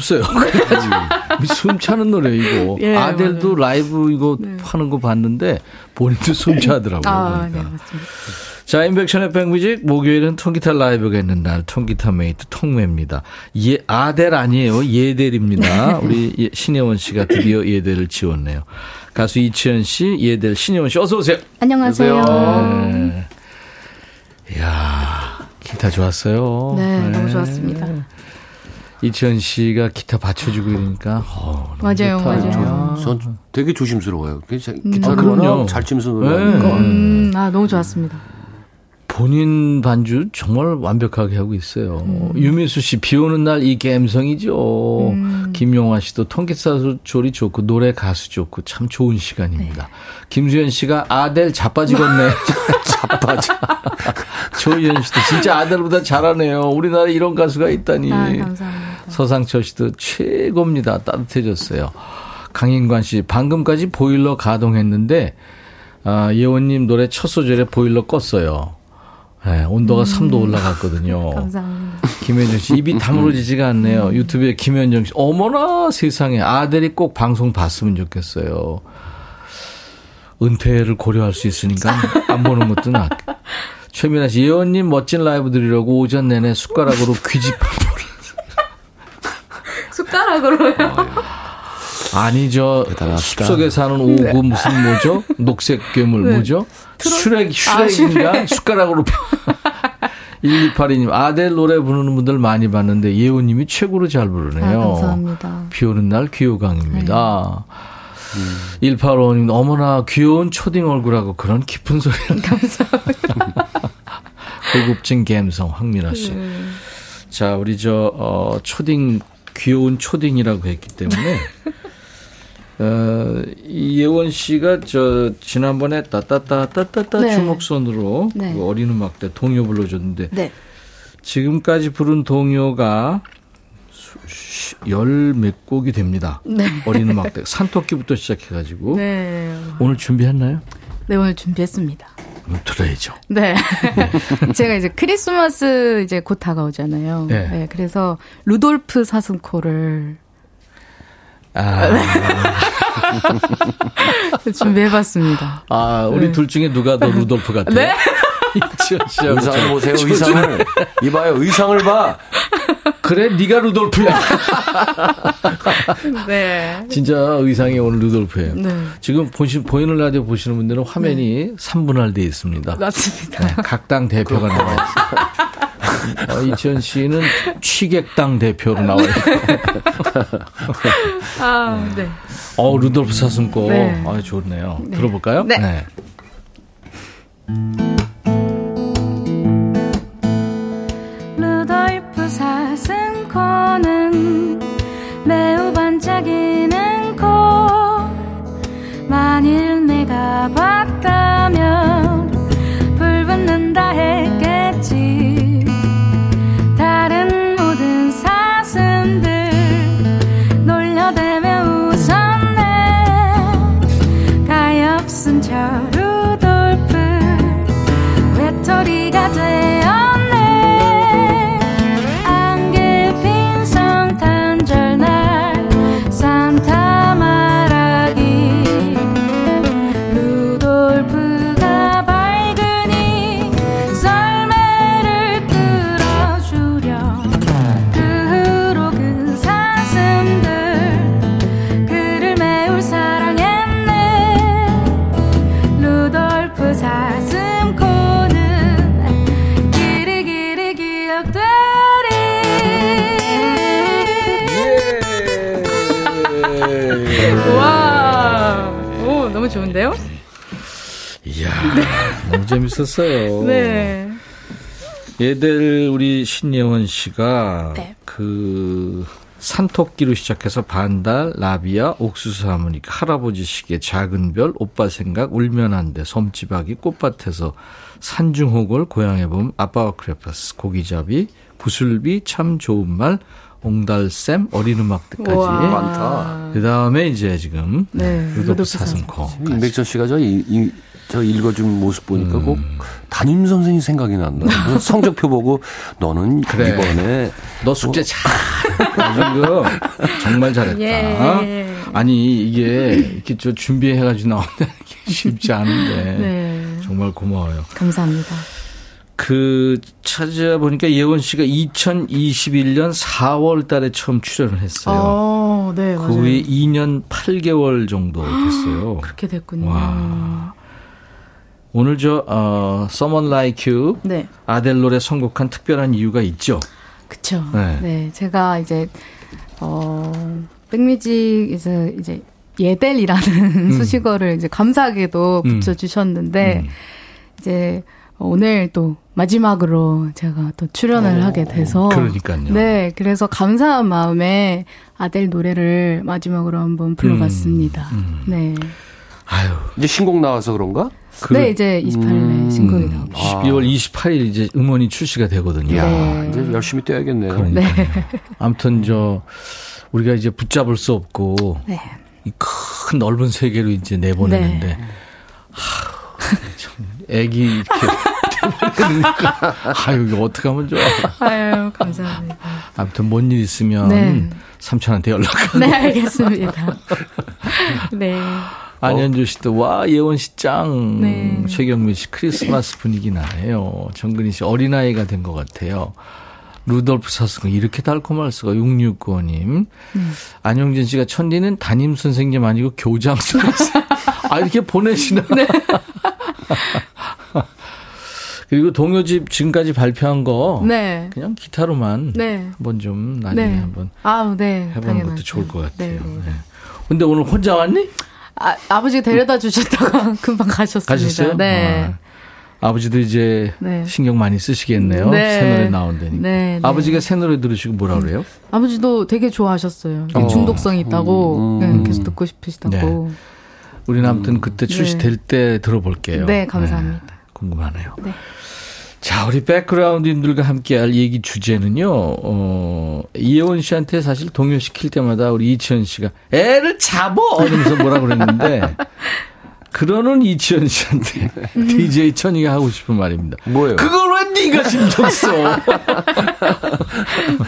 없어요. 숨 차는 노래 이거. 예, 아델도 맞아요. 라이브 이거 네. 하는 거 봤는데 본인도 숨 차더라고요. 아, 그러니까. 네, 맞습니다. 자, 임백천의 백뮤직 목요일은 통기타 라이브가 있는 날 통기타 mate 통매입니다. 예, 아델 아니에요. 예델입니다. 우리 예, 신혜원 씨가 드디어 예델을 지웠네요. 가수 이치현 씨, 예델 신혜원 씨 어서 오세요. 안녕하세요. 네. 이야, 기타 좋았어요. 네, 네. 너무 좋았습니다. 이치현 씨가 기타 받쳐주고 이러니까 어, 맞아요, 좋다. 맞아요. 전, 전 되게 조심스러워요. 기타를 음. 잘 치면서 노래하니까. 네. 음, 아 너무 좋았습니다. 본인 반주 정말 완벽하게 하고 있어요. 음. 유미수 씨, 비 오는 날 이 감성이죠. 음. 김용화 씨도 통기타 조리 좋고, 노래 가수 좋고, 참 좋은 시간입니다. 네. 김수현 씨가 아델 자빠지겠네. 자빠져. 조희연 씨도 진짜 아델보다 잘하네요. 우리나라에 이런 가수가 있다니. 아, 감사합니다. 서상철 씨도 최고입니다. 따뜻해졌어요. 강인관 씨, 방금까지 보일러 가동했는데, 아, 예원님 노래 첫 소절에 보일러 껐어요. 네, 온도가 음. 3도 올라갔거든요. 감사합니다. 김현정 씨, 입이 다물어지지가 않네요. 음. 유튜브에 김현정 씨, 어머나 세상에 아들이 꼭 방송 봤으면 좋겠어요. 은퇴를 고려할 수 있으니까 안 보는 것도 낫. 최민아 씨, 예원님 멋진 라이브 들으려고 오전 내내 숟가락으로 귀집어 숟가락으로요? 아니죠. 대단하다. 숲속에 사는 오구 네. 무슨 뭐죠? 녹색 괴물 네. 뭐죠? 슈렉, 슈렉인가? 아, 숟가락으로. 1282님, 아델 노래 부르는 분들 많이 봤는데, 예원님이 최고로 잘 부르네요. 아, 감사합니다. 비 오는 날 귀호강입니다. 네. 음. 185님, 어머나 귀여운 초딩 얼굴하고 그런 깊은 소리를. 감사합니다. 고급진 감성, 황민아 씨. 음. 자, 우리 저, 어, 초딩, 귀여운 초딩이라고 했기 때문에. 어, 이예원 씨가 저 지난번에 따따따따따따 네. 주목선으로 네. 그 어린 음악 때 동요 불러줬는데 네. 지금까지 부른 동요가 열 몇 곡이 됩니다. 네. 어린 음악 때 산토끼부터 시작해가지고 네. 오늘 준비했나요? 네 오늘 준비했습니다. 들어야죠. 네. 네. 제가 이제 크리스마스 이제 곧 다가오잖아요. 네. 네. 그래서 루돌프 사슴코를 아. 준비해봤습니다. 아, 우리 네. 둘 중에 누가 더 루돌프 같아요? 네? 의상을 보세요, 의상을. 이봐요, 의상을 봐. 그래, 네가 루돌프야. 네. 진짜 의상이 오늘 루돌프예요. 네. 지금 보시, 보이는 라디오 보시는 분들은 화면이 네. 3분할되어 있습니다. 맞습니다. 네, 각당 대표가 나와 있어요. 어, 이지현 씨는 취객당 대표로 나와요. 아, 네. 어, 루돌프 사슴꽃. 네. 아, 좋네요. 네. 들어볼까요? 네. 네. 내 재밌었어요. 네. 얘들 우리 신예원 씨가 네. 그 산토끼로 시작해서 반달, 라비아, 옥수수 하모니카, 할아버지 시계, 작은 별, 오빠 생각, 울면 안 돼, 섬지박이, 꽃밭에서 산중호걸, 고향에 봄, 아빠와 크레파스, 고기잡이, 부슬비, 참 좋은 말, 옹달샘, 어린 음악들까지. 많다. 그 다음에 이제 지금. 네. 루도프 사슴코. 임백천 씨가 저, 이, 이, 저 읽어준 모습 보니까 음. 꼭 담임 선생님 생각이 난다. 뭐 성적표 보고 너는 그래. 이번에. 너 숙제 잘. 지금 정말 잘했다. 예. 아니, 이게 이렇게 저 준비해가지고 나온다는 게 쉽지 않은데. 네. 정말 고마워요. 감사합니다. 그 찾아보니까 예원 씨가 2021년 4월 달에 처음 출연을 했어요. 어, 네, 그 후에 2년 8개월 정도 됐어요. 그렇게 됐군요. 와. 오늘 저 어, Someone Like You 네. 아델 노래 선곡한 특별한 이유가 있죠. 그렇죠. 네. 네. 제가 이제 어 백뮤직에서 이제 예델이라는 음. 수식어를 이제 감사하게도 음. 붙여 주셨는데 음. 이제 오늘 또 마지막으로 제가 또 출연을 오, 어, 하게 돼서 그러니까요. 네, 그래서 감사한 마음에 아델 노래를 마지막으로 한번 불러봤습니다. 음, 음. 네. 아유, 이제 신곡 나와서 그런가? 그, 네, 이제 28일에 음, 신곡이 나오고. 12월 28일 이제 음원이 출시가 되거든요. 야, 네. 이제 열심히 뛰어야겠네요. 그러니까. 네. 아무튼 저 우리가 이제 붙잡을 수 없고 네. 이큰 넓은 세계로 이제 내보내는데 네. 하, 애기 이렇게 그러니까 아유 이거 어떻게 하면 좋아. 아유 감사합니다. 아무튼 뭔 일 있으면 네. 삼촌한테 연락하고. 네 알겠습니다. 네. 안현주 씨도 와 예원 씨 짱. 네. 최경민 씨 크리스마스 분위기 나네요. 정근희 씨 어린아이가 된 것 같아요. 루돌프 사스가 이렇게 달콤할 수가 6695님. 음. 안용진 씨가 천디는 담임 선생님 아니고 교장 선생님. 아 이렇게 보내시나. 네. 그리고 동요집 지금까지 발표한 거 네. 그냥 기타로만 네. 한번 좀 나중에 네. 한번 아, 네. 해보는 당연하죠. 것도 좋을 것 같아요. 네. 네. 네. 근데 오늘 혼자 왔니? 아, 아버지 데려다 주셨다가 금방 가셨습니다. 가셨어요? 네. 아. 버지도 이제 네. 신경 많이 쓰시겠네요. 네. 새 노래 나온다니까. 네, 네. 아버지가 새 노래 들으시고 뭐라 그래요? 아버지도 되게 좋아하셨어요. 어. 중독성이 있다고 음. 네, 계속 듣고 싶으시다고. 네. 우리는 아무튼 그때 출시될 때 들어볼게요. 네, 감사합니다. 궁금하네요. 네. 자, 우리 백그라운드인들과 함께할 얘기 주제는요, 어, 이혜원 씨한테 사실 동요시킬 때마다 우리 이치현 씨가 애를 잡어! 이러면서 뭐라 그랬는데, 그러는 이치현 씨한테 DJ 천이가 하고 싶은 말입니다. 뭐예요? 그걸 왜 네가 신경 써?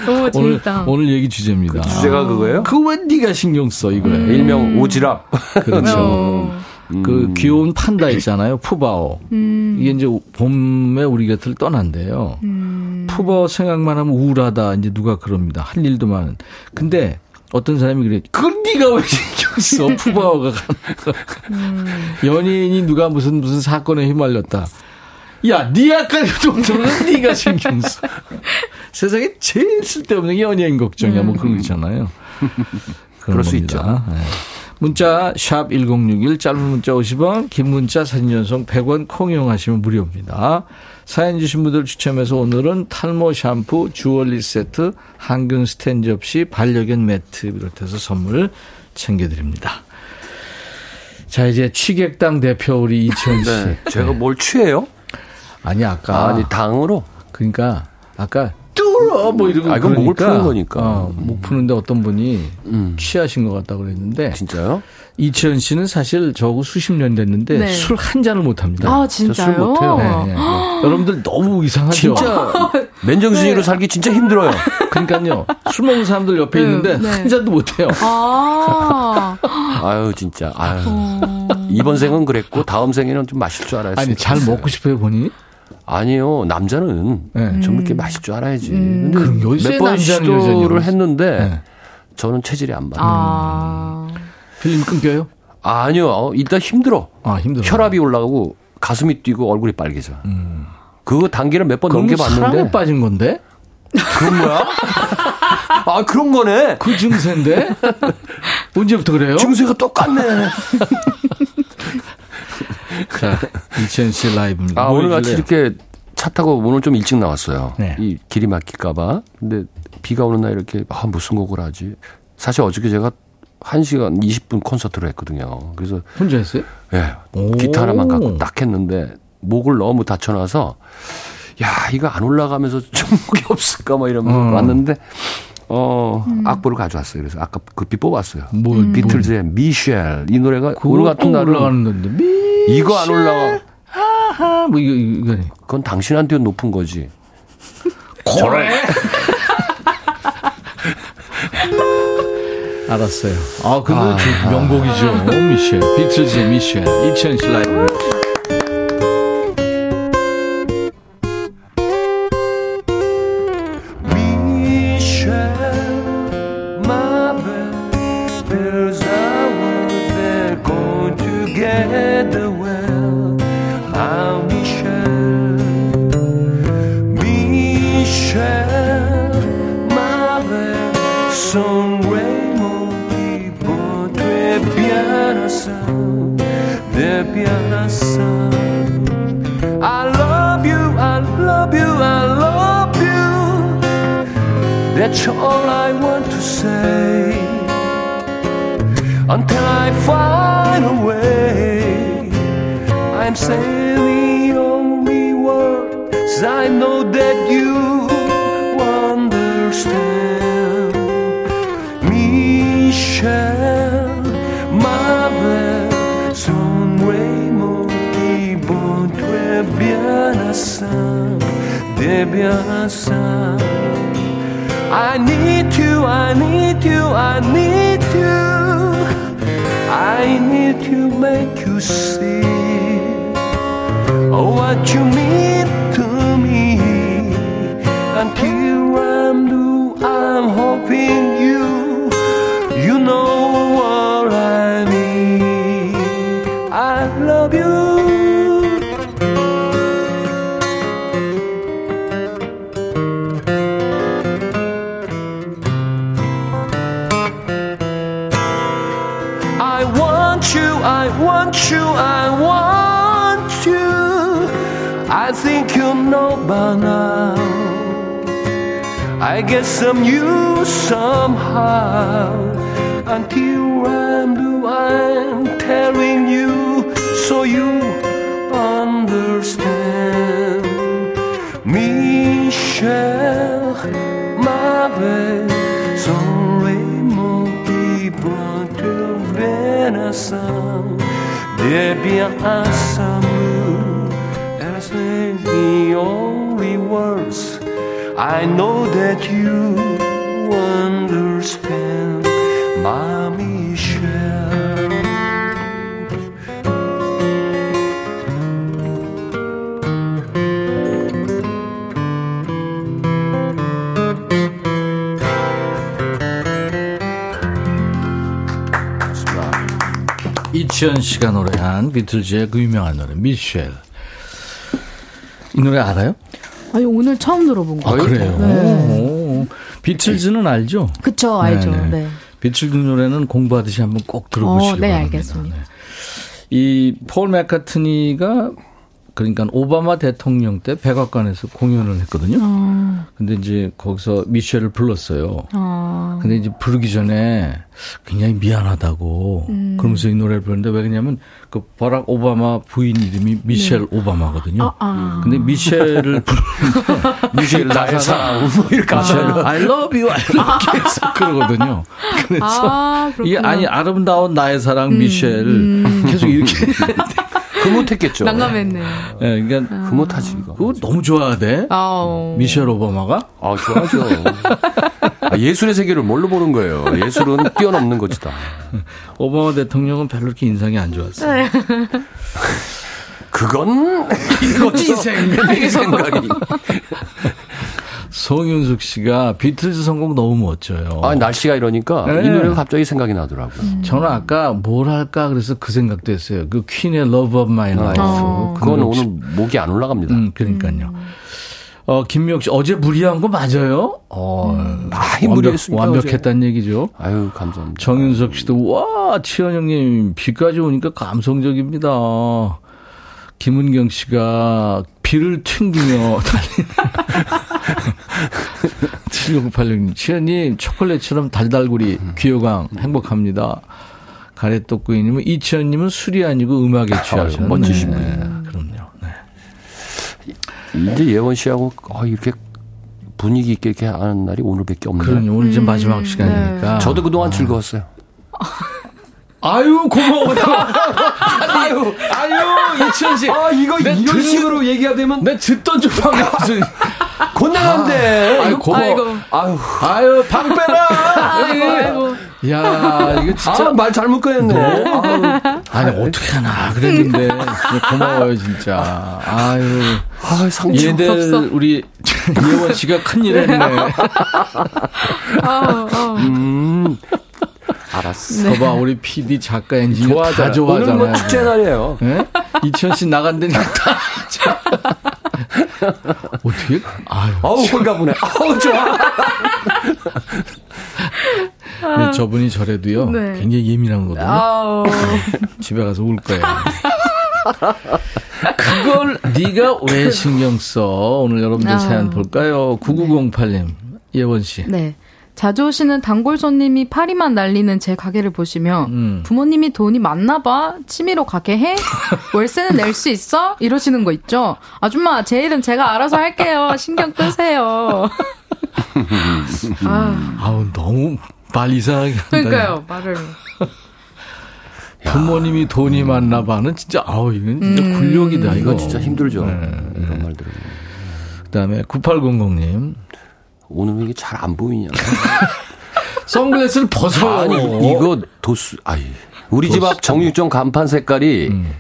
너무 재밌다. 오늘, 오늘 얘기 주제입니다. 그 주제가 그거예요? 그거 왜 네가 신경 써? 이거예요. 음. 일명 오지랖. 그렇죠. 어. 그 음. 귀여운 판다 있잖아요. 푸바오. 음. 이게 이제 봄에 우리 곁을 떠난대요. 음. 푸바오 생각만 하면 우울하다. 이제 누가 그럽니다. 할 일도 많은. 근데 어떤 사람이 그래. 그건 네가 왜 신경 써? 푸바오가 가는 거. 음. 연예인이 누가 무슨 무슨 사건에 휘말렸다. 야, 네 아까 정도는 네가 신경 써. 세상에 제일 쓸데없는 게 연예인 걱정이야. 뭐 그런 거 있잖아요. 그럴 수 있죠. 네. 문자 샵1061 짧은 문자 50원 긴 문자 사진 전송 100원 콩 이용하시면 무료입니다. 사연 주신 분들 추첨해서 오늘은 탈모 샴푸 주얼리 세트 항균 스탠 접시 반려견 매트 비롯해서 선물 챙겨드립니다. 자 이제 취객당 대표 우리 이천 씨. 네, 제가 뭘 취해요? 아니 아까 아니 당으로 그러니까 아까 뚫어 뭐 이러고 아, 이건 목을 푸는 거니까. 어, 목 푸는데 어떤 분이 음. 취하신 것 같다고 그랬는데 진짜요? 이채연 씨는 사실 저하고 수십 년 됐는데 네. 술한 잔을 못 합니다. 아 진짜요? 술 못해요. 네, 네, 여러분들 너무 이상하죠. 진짜 맨정신으로 네. 살기 진짜 힘들어요. 그러니까요. 술 먹는 사람들 옆에 네. 있는데 네. 한 잔도 못 해요. 아. 아유 진짜. 아유. 어. 이번 생은 그랬고 다음 생에는 좀 마실 줄 알아요. 아니 잘 먹고 싶어요 본인이? 아니요, 남자는 네. 좀 이렇게 마실 줄 알아야지. 음. 근데 몇번 시도를 했는데 네. 저는 체질이 안 맞아요. 아. 필름 끊겨요? 아니요, 일단 힘들어. 아, 힘들어. 혈압이 올라가고 가슴이 뛰고 얼굴이 빨개져. 음. 그 단계를 몇 번 넘겨봤는데. 사랑에 빠진 건데? 그런 거야? 아, 그런 거네. 그 증세인데? 언제부터 그래요? 증세가 똑같네. 자, 이천 씨 라이브입니다. 아, 오늘 같이 이렇게 차 타고 오늘 좀 일찍 나왔어요. 네. 이 길이 막힐까봐. 근데 비가 오는 날 이렇게, 아, 무슨 곡을 하지? 사실 어저께 제가 1시간 20분 콘서트를 했거든요. 그래서. 혼자 했어요? 예. 네, 기타 하나만 갖고 딱 했는데, 목을 너무 다쳐놔서, 야, 이거 안 올라가면서 종목이 없을까? 막 이러면서 음. 왔는데, 어, 음. 악보를 가져왔어요. 그래서 아까 급히 뽑았어요. 뭐, 음. 비틀즈의 미셸. 이 노래가 오늘 같은 날은 올라가는데 이거 안 올라가. 하하, 뭐 이거 이거 그건 당신한테 높은 거지. 그래. 알았어요. 아, 근데 아, 명곡이죠. 아. 미셸. 비틀즈의 미셸. 2000시 라이브. What you mean get some use somehow. Until I'm blue, I'm telling you so you understand. Michel, ma belle, sans Raymond, qui brûlent vers la salle, bien à. I know that you understand, my Michelle. 이치현 씨가 노래한 비틀즈의 그 유명한 노래 미셸. 이 노래 알아요? 아니 오늘 처음 들어본 거예요. 아, 그래요? 네. 비틀즈는 알죠? 그쵸 알죠. 네네. 네. 비틀즈 노래는 공부하듯이 한번 꼭 들어보시기 어, 네, 바랍니다. 알겠습니다. 네. 이폴 맥카트니가 그러니까 오바마 대통령 때 백악관에서 공연을 했거든요. 어. 근데 이제 거기서 미셸을 불렀어요. 어. 근데 이제 부르기 전에 굉장히 미안하다고 음. 그러면서 이 노래를 부르는데 왜 그러냐면 그 버락 오바마 부인 이름이 미셸 네. 오바마거든요. 아, 아. 근데 미셸을 부르는데 미셸 나의 사랑 뭐 이렇게 미셸 I love you I love you 계속 그러거든요. 그래서 아, 이게 아니 아름다운 나의 사랑 미셸 음. 계속 이렇게 흐뭇했겠죠. 난감했네요. 네, 그러니까 아. 흐뭇하지 이거. 그거 너무 좋아하대. 아 미셸 오바마가? 아 좋아하죠. 아, 예술의 세계를 뭘로 보는 거예요? 예술은 뛰어넘는 것이다. 오바마 대통령은 별로 이렇게 인상이 안 좋았어요. 네. 그건 이거지 생각이 생각이. 송윤숙 씨가 비틀즈 선곡 너무 멋져요. 아, 날씨가 이러니까 네. 이 노래가 갑자기 생각이 나더라고요. 음. 저는 아까 뭘 할까 그래서 그 생각도 했어요. 그 퀸의 Love of My Life. 어. 그건 오늘 목이 안 올라갑니다. 음, 그러니까요. 음. 어, 김미영 씨, 어제 무리한 거 맞아요? 어, 음, 많이 무리했습니다. 완벽했다는 얘기죠. 아유, 감사합니다. 정윤석 씨도, 와, 치현 형님, 비까지 오니까 감성적입니다. 김은경 씨가 비를 튕기며 달리는. 7086님, 치현님, 초콜릿처럼 달달구리, 귀여강, 행복합니다. 가래떡구이님은 이치현님은 술이 아니고 음악에 취하셨네. 멋지신 분이 네. 그럼요. 네. 이제 예원 씨하고 어, 이렇게 분위기 있게 이렇게 하는 날이 오늘밖에 없네요. 그러니 오늘 이제 음, 마지막 시간이니까. 네. 저도 그동안 아. 즐거웠어요. 아유 고마워. 아유 아유 이천 씨. 아 이거 이런 듣, 식으로 얘기가 되면 내 듣던 줄 반갑지. 곤란한데. 아, 아유 고마워. 아이고. 아유 아유 방 빼라. 아이고, 아이고. 야 이거 진짜 아, 말 잘못 꺼냈네. 아니 어떻게 하나 그랬는데 고마워요 진짜. 아유. 아 상처 얘들 없어. 우리 예원 씨가 큰일 했네. 어, 어. 음. 알았어. 네. 봐봐, 우리 PD 작가 엔지니어 좋아하잖아. 다 좋아하잖아요. 오늘 뭐 축제 날이에요. 네? 이천 씨 나간다니까 다. 어떻게? 아유, 어우, 홀가분해. 어우, 좋아. 근데 저분이 저래도요, 네. 굉장히 예민한 거든요. 집에 가서 울 거예요. 그걸 네가 왜 신경 써? 오늘 여러분들 사연 볼까요? 9908님, 예원 씨. 네. 자주 오시는 단골 손님이 파리만 날리는 제 가게를 보시며 음. 부모님이 돈이 많나 봐 취미로 가게 해? 월세는 낼 수 있어? 이러시는 거 있죠? 아줌마 제 일은 제가 알아서 할게요. 신경 끄세요. 아. 아우 너무 말 이상하게 한다. 그러니까요 말을. 부모님이 돈이 많나 봐는 진짜 아우 이건 진짜 음. 굴욕이다 이거 진짜 힘들죠. 네. 이런 말들은. 그다음에 9800님 오늘 왜 이게 잘 안 보이냐. 선글라스를 벗어. 아니, 이거 도수, 아이. 우리 집 앞 정육점 간판 색깔이 음.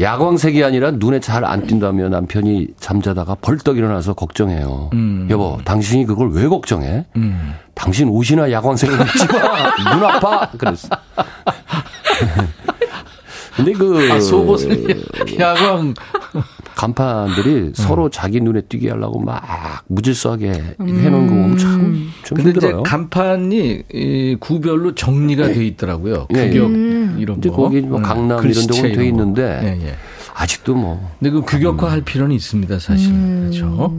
야광색이 아니라 눈에 잘 안 띈다며 남편이 잠자다가 벌떡 일어나서 걱정해요. 음. 여보, 당신이 그걸 왜 걱정해? 음. 당신 옷이나 야광색을 입지 마. 눈 아파. 그랬어. 근데 그 아, 속옷을 야광 간판들이 음. 서로 자기 눈에 띄게 하려고 막 무질서하게 음. 해놓은 거 보면 참, 좀 근데 힘들어요. 이제 간판이 이 구별로 정리가 돼 있더라고요. 규격 예, 예. 음. 이런 거. 거기 뭐 음. 강남 음. 이런 데는 돼 있는데 예, 예. 아직도 뭐. 근데 그 규격화할 필요는 있습니다, 사실. 음. 그렇죠.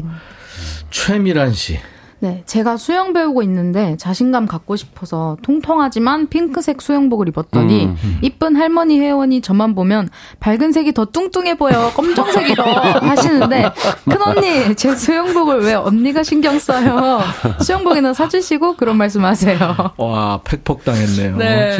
최미란 씨. 네, 제가 수영 배우고 있는데 자신감 갖고 싶어서 통통하지만 핑크색 수영복을 입었더니 음, 음. 이쁜 할머니 회원이 저만 보면 밝은 색이 더 뚱뚱해 보여 검정색이더 하시는데 큰 언니 제 수영복을 왜 언니가 신경 써요? 수영복이나 사주시고 그런 말씀하세요. 와 팩폭 당했네요. 네.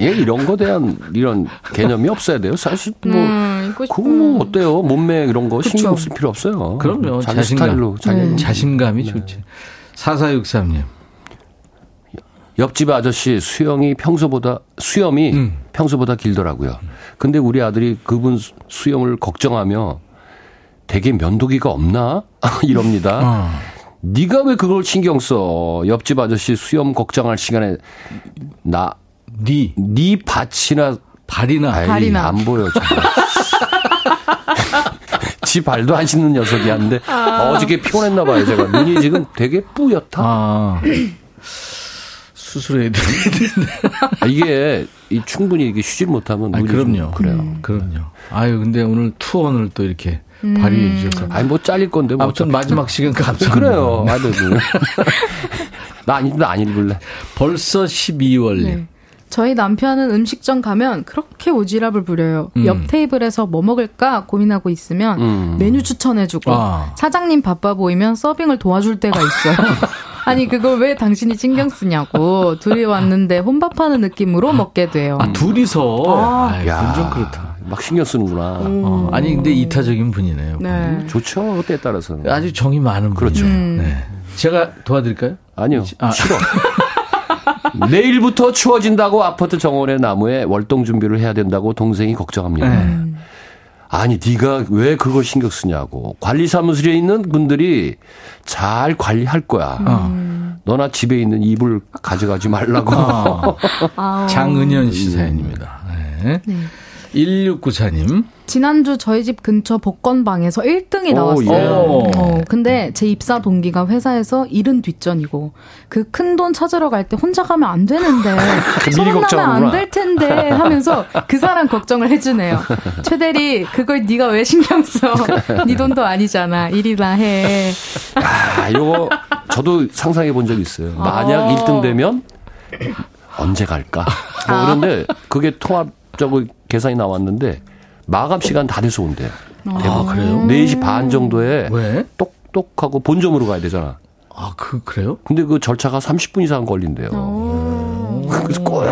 예, 이런 거 대한 이런 개념이 없어야 돼요. 사실 뭐 음, 그거 어때요? 몸매 이런 거 그쵸. 신경 쓸 필요 없어요. 그럼요. 자기 자신감. 스타일로 자기 네. 자신감이 네. 좋지. 4463님. 옆집 아저씨 수영이 평소보다 수염이 음. 평소보다 길더라고요. 근데 우리 아들이 그분 수염을 걱정하며 되게 면도기가 없나 이럽니다. 어. 네가 왜 그걸 신경 써? 옆집 아저씨 수염 걱정할 시간에 나 니. 니 밭이나 발이나. 아이, 발이나. 안 보여. 지 발도 안 씻는 녀석이었는데 아. 어저께 피곤했나 봐요. 제가 눈이 지금 되게 뿌옇다. 아. 수술해야 되는데. 아, 이게 이 충분히 이게 쉬질 못하면 눈이 그럼요. 그래요. 음. 그럼요. 아유 근데 오늘 투혼을 또 이렇게 음. 발휘해 주셔서. 아니 뭐 잘릴 건데 뭐. 아무튼 마지막 시간 감사. 그래요. 아들 나안 안 읽을래. 벌써 12월. 네. 저희 남편은 음식점 가면 그렇게 오지랖을 부려요. 음. 옆 테이블에서 뭐 먹을까 고민하고 있으면 음. 메뉴 추천해주고 아. 사장님 바빠 보이면 서빙을 도와줄 때가 있어요. 아니 그걸 왜 당신이 신경 쓰냐고 둘이 왔는데 혼밥하는 느낌으로 먹게 돼요. 아 둘이서 아, 야, 좀 그렇다. 막 신경 쓰는구나. 음. 어, 아니 근데 이타적인 분이네요. 네. 좋죠 때에 따라서는. 아주 정이 많은 그렇죠. 음. 네. 제가 도와드릴까요? 아니요. 아. 싫어. 내일부터 추워진다고 아파트 정원의 나무에 월동 준비를 해야 된다고 동생이 걱정합니다. 네. 아니 네가 왜 그걸 신경 쓰냐고 관리사무실에 있는 분들이 잘 관리할 거야. 음. 너나 집에 있는 이불 가져가지 말라고. 어. 장은현 씨 사연입니다. 네. 네. 1694님. 지난주 저희 집 근처 복권방에서 1등이 나왔어요. 예. 어, 근데 제 입사 동기가 회사에서 일은 뒷전이고 그 큰 돈 찾으러 갈 때 혼자 가면 안 되는데 소문나면 안 될 텐데 하면서 그 사람 걱정을 해주네요. 최 대리 그걸 네가 왜 신경 써? 네 돈도 아니잖아. 일이나 해. 아, 이거 저도 상상해 본 적 있어요. 만약 어. 1등 되면 언제 갈까? 뭐 그런데 그게 통합적으로 계산이 나왔는데 마감 시간 다 돼서 온대. 아, 그래요? 4시 반 정도에 왜? 똑똑하고 본점으로 가야 되잖아. 아, 그, 그래요? 근데 그 절차가 30분 이상 걸린대요. 그래서 꼭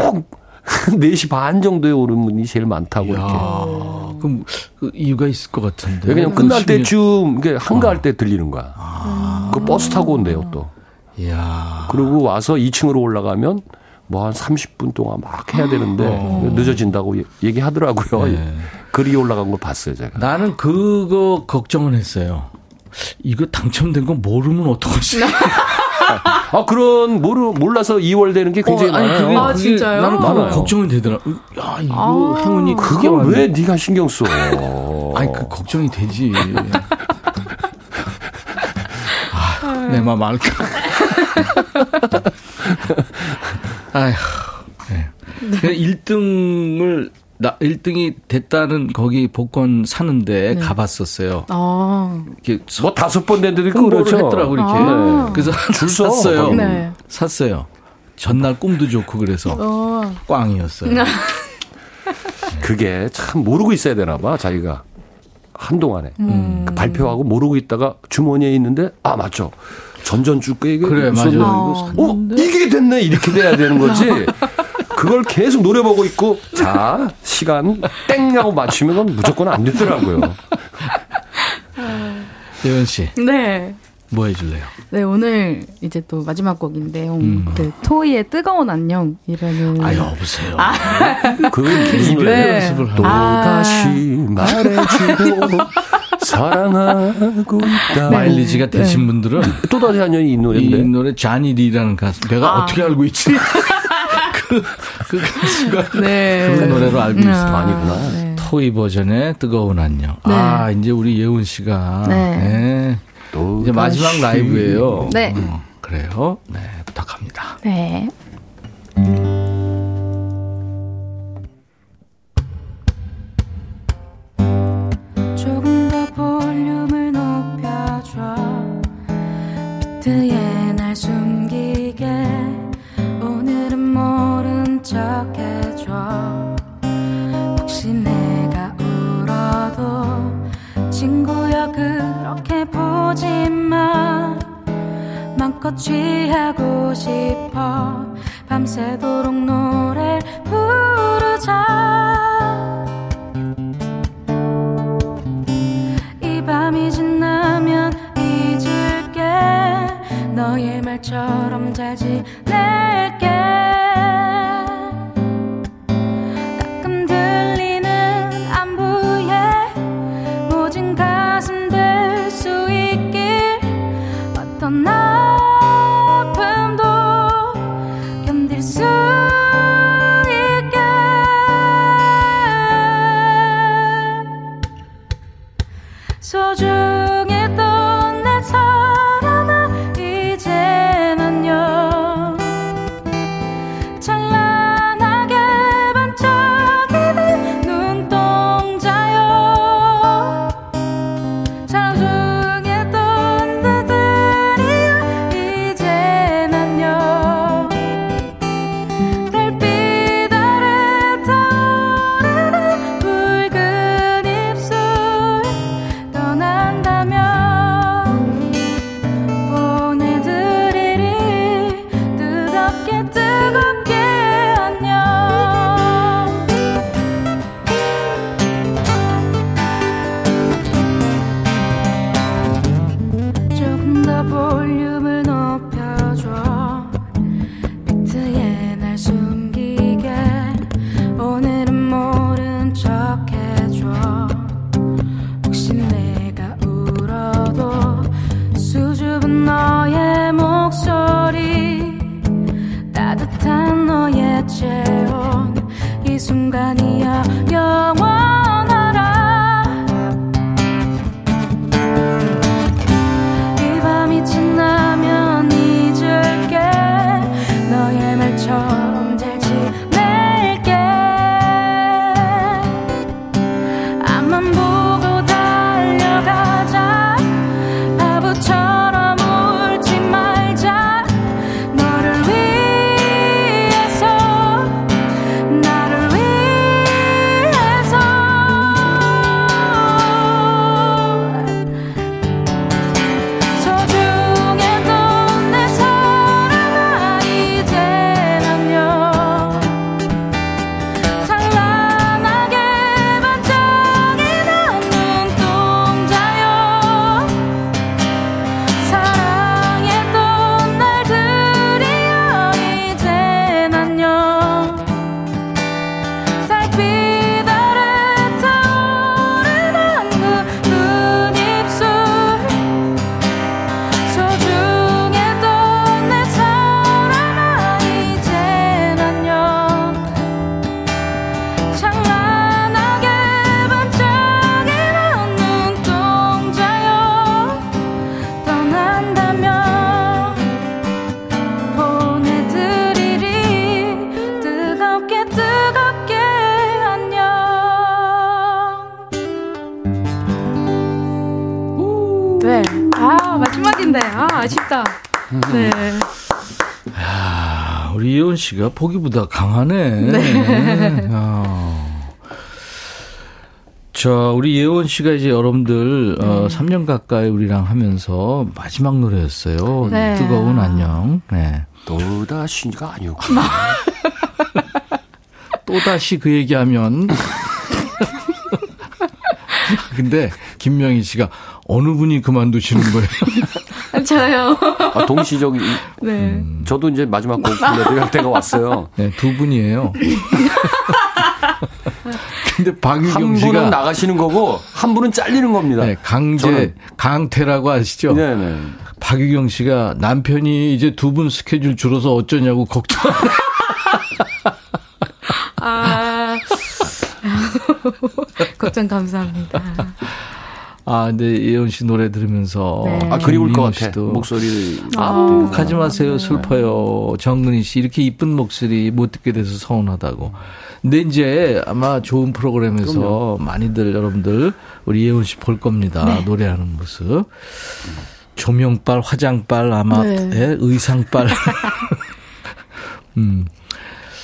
4시 반 정도에 오는 분이 제일 많다고 이야, 이렇게. 그럼 그 이유가 있을 것 같은데. 그냥 끝날 때쯤 이게 한가할 때 들리는 거야. 아. 그 버스 타고 온대요, 또. 이야. 그리고 와서 2층으로 올라가면 뭐 한 30분 동안 막 해야 되는데 어. 늦어진다고 얘기하더라고요. 네. 글이 올라간 걸 봤어요, 제가. 나는 그거 걱정은 했어요. 이거 당첨된 거 모르면 어떡하지? 아 그런 모르 몰라서 2월 되는 게 굉장히 어, 아니, 많아요. 그게, 아 진짜요? 나는 그거 걱정이 되더라. 야 이거 아, 행운이 그걸 왜 네가 신경 써? 아니 그 걱정이 되지. 아, 내맘 알까? 아휴. 네. 네. 1등을 나 1등이 됐다는 거기 복권 사는데 네. 가봤었어요. 아. 이렇게 뭐 다섯 번 된데도 있고 그렇죠. 했더라고 이렇게. 아. 그래서 줄 샀어요. 네. 샀어요. 전날 꿈도 좋고 그래서 어. 꽝이었어요. 그게 참 모르고 있어야 되나 봐 자기가 한동안에 음. 그 발표하고 모르고 있다가 주머니에 있는데 아 맞죠. 전전주께 이게 그래 맞아. 어, 어 이게 됐네 이렇게 돼야 되는 거지. 그걸 계속 노려보고 있고 자 시간 땡 하고 맞추면 무조건 안 되더라고요. 예은 씨. 네. 뭐 해줄래요? 네, 오늘 이제 또 마지막 곡인데요. 음. 그 토이의 뜨거운 안녕이라는. 아, 여보세요. 아. 그 무슨 네. 연습을 하고. 또 다시 말해주고. 사랑하고 있다. 마일리지가 되신 네. 분들은 또 다시 안녕이 이 노래인데. 이 노래 자니리라는 가수. 내가 아. 어떻게 알고 있지? 그, 그 가수가 네. 그 노래로 알고 있어. 아, 아니구나. 네. 토이 버전의 뜨거운 안녕. 네. 아, 이제 우리 예훈 씨가. 네. 네. 이제 마지막 라이브예요. 네. 음, 그래요. 네, 부탁합니다. 네. 씨가 보기보다 강하네. 네. 자, 우리 예원 씨가 이제 여러분들 어, 네. 어, 3년 가까이 우리랑 하면서 마지막 노래였어요. 네. 뜨거운 안녕. 네. 또다시가 아니었고. 또다시 그 얘기하면. 근데 김명희 씨가 어느 분이 그만두시는 거예요? 저요. 아, 동시적인. 네. 음, 저도 이제 마지막 곡 불러드릴 때가 왔어요. 네, 두 분이에요. 근데 박유경 씨가 한 분은 나가시는 거고 한 분은 잘리는 겁니다. 네, 강제 저는. 강태라고 아시죠? 네, 네. 박유경 씨가 남편이 이제 두 분 스케줄 줄어서 어쩌냐고 걱정. 아. 걱정 감사합니다. 아, 근데 예원 씨 노래 들으면서 네. 아 그리울 것 같아. 목소리. 아, 가지 마세요. 슬퍼요. 정근희 씨 이렇게 이쁜 목소리 못 듣게 돼서 서운하다고. 근데 이제 아마 좋은 프로그램에서 그럼요. 많이들 여러분들 우리 예원 씨 볼 겁니다. 네. 노래하는 모습. 조명빨, 화장빨, 아마 네. 예, 의상빨. 음.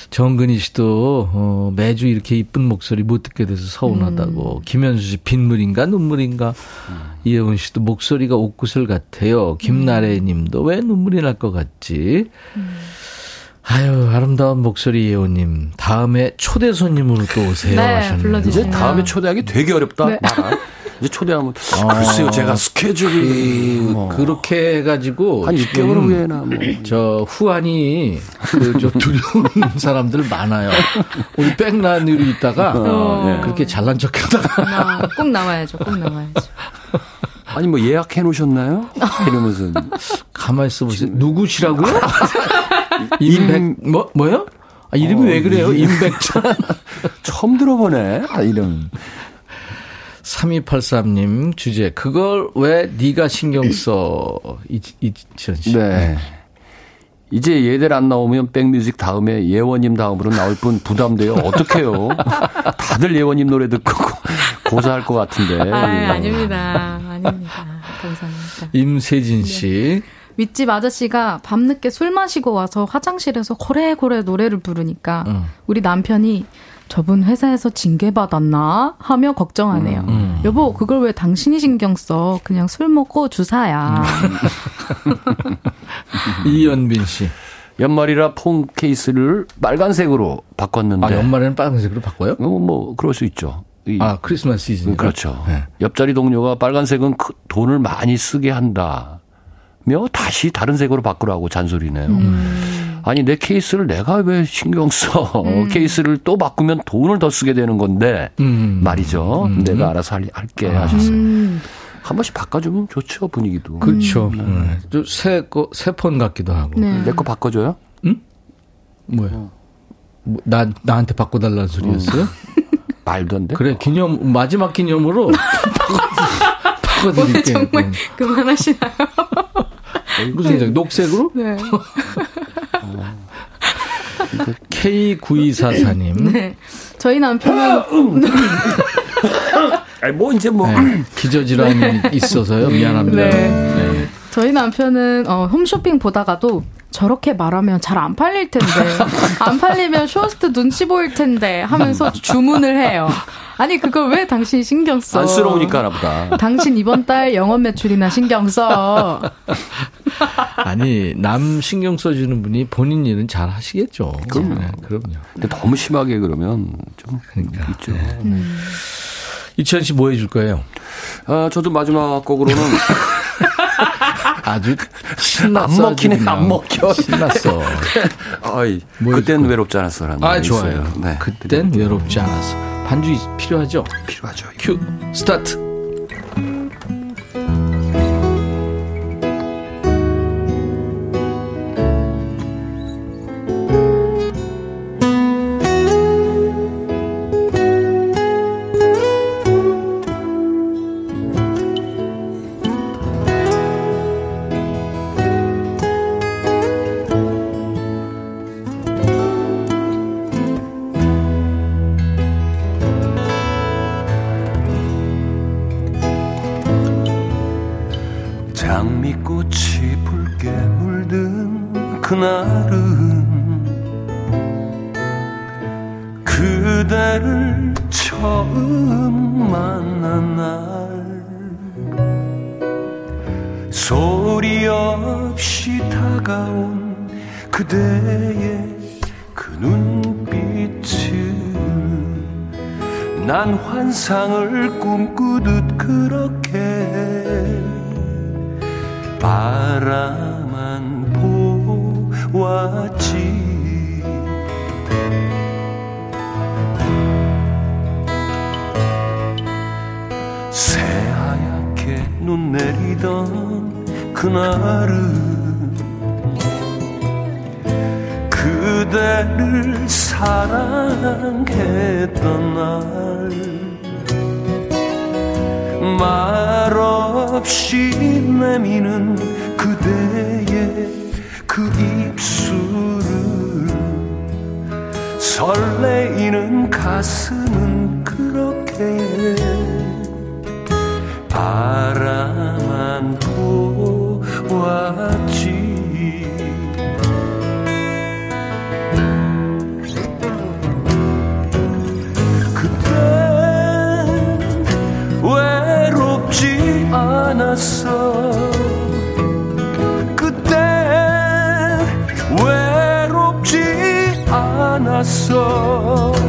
정근희 씨도 어, 매주 이렇게 이쁜 목소리 못 듣게 돼서 서운하다고. 음. 김현수 씨 빗물인가 눈물인가. 음. 이혜원 씨도 목소리가 옥구슬 같아요. 김나래 님도 왜 눈물이 날 것 같지? 음. 아유, 아름다운 목소리 예원님. 다음에 초대 손님으로 또 오세요. 네, 하셨는데. 이제 다음에 초대하기 되게 어렵다. 네. 이제 초대하면 아, 글쎄요 제가 스케줄이 그, 뭐. 그렇게 해가지고 한 6개월 후에나 뭐. 저 후안이 그좀 두려운 사람들 많아요. 우리 백란으로 있다가 어, 네. 그렇게 잘난 척하다가 아, 꼭 나와야죠. 꼭 나와야죠. 아니 뭐 예약해 놓으셨나요? 이러면서 가만 있어 보세요. 누구시라고요? 임백 뭐 뭐요? 아, 이름이 어, 왜 그래요? 임백천. 처음 들어보네. 아, 이름. 3283님 주제 그걸 왜 네가 신경 써 이지현 씨. 네. 이제 얘들 안 나오면 백뮤직 다음에 예원님 다음으로 나올 분 부담돼요. 어떡해요. 다들 예원님 노래 듣고 고사할 것 같은데. 아, 아닙니다. 아닙니다. 감사합니다. 임세진 씨. 네. 윗집 아저씨가 밤늦게 술 마시고 와서 화장실에서 고래고래 노래를 부르니까 음. 우리 남편이 저분 회사에서 징계받았나? 하며 걱정하네요. 음, 음. 여보, 그걸 왜 당신이 신경 써? 그냥 술 먹고 주사야. 이연빈 씨. 연말이라 폰 케이스를 빨간색으로 바꿨는데. 아, 연말에는 빨간색으로 바꿔요? 어, 뭐, 그럴 수 있죠. 아, 크리스마스 시즌. 그렇죠. 네. 옆자리 동료가 빨간색은 돈을 많이 쓰게 한다. 며 다시 다른 색으로 바꾸라고 잔소리네요. 음. 아니 내 케이스를 내가 왜 신경 써? 음. 케이스를 또 바꾸면 돈을 더 쓰게 되는 건데 음. 말이죠. 음. 내가 알아서 할, 게 아. 하셨어요. 음. 한 번씩 바꿔주면 좋죠 분위기도. 그렇죠. 음. 네. 새거새폰 같기도 하고. 네. 내거 바꿔줘요? 응? 뭐야? 어. 뭐, 나 나한테 바꿔달라는 소리였어요? 말도 안 돼. 그래 기념 마지막 기념으로 바꿔드릴게요. 정말 그만하시나요? 무슨 색? 녹색으로? 네. K9244님. 네. 저희 남편은. 아니, 뭐, 이제 뭐. 네. 기저질환이 있어서요. 미안합니다. 네. 네. 저희 남편은, 어, 홈쇼핑 보다가도 저렇게 말하면 잘 안 팔릴 텐데, 안 팔리면 쇼호스트 눈치 보일 텐데 하면서 주문을 해요. 아니 그걸 왜 당신이 신경 써? 안쓰러우니까 나보다. 당신 이번 달 영업 매출이나 신경 써. 아니 남 신경 써주는 분이 본인 일은 잘 하시겠죠. 그럼요. 네, 그럼요. 근데 너무 심하게 그러면 좀 그러니까. 있죠. 네. 음. 이치현 씨 뭐 해줄 거예요? 아 저도 마지막 곡으로는 아주 신났어. 안 먹히네, 안 먹혀. 신났어. 아이, 뭐 그땐 외롭지 않았어 라는 아, 좋아요. 네. 그땐 외롭지 않았어. 반주 필요하죠? 필요하죠. 큐 스타트. 않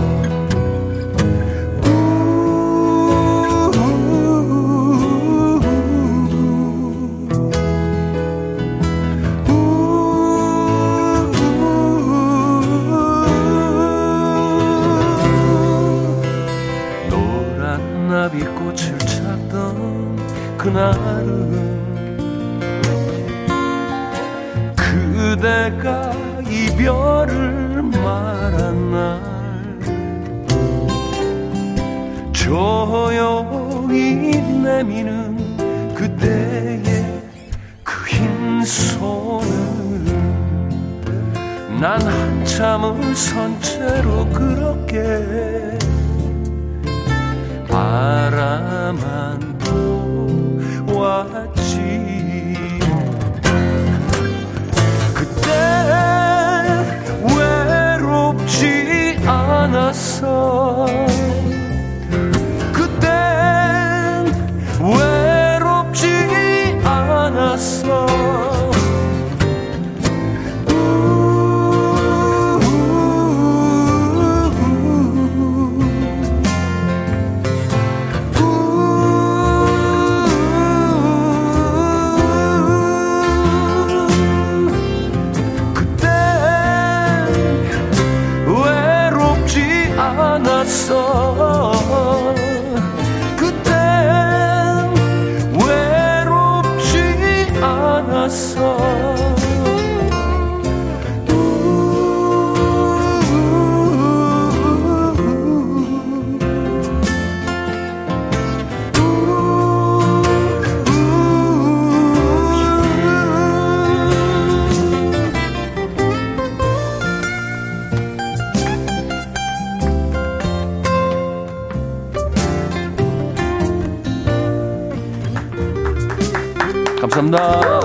감사합니다.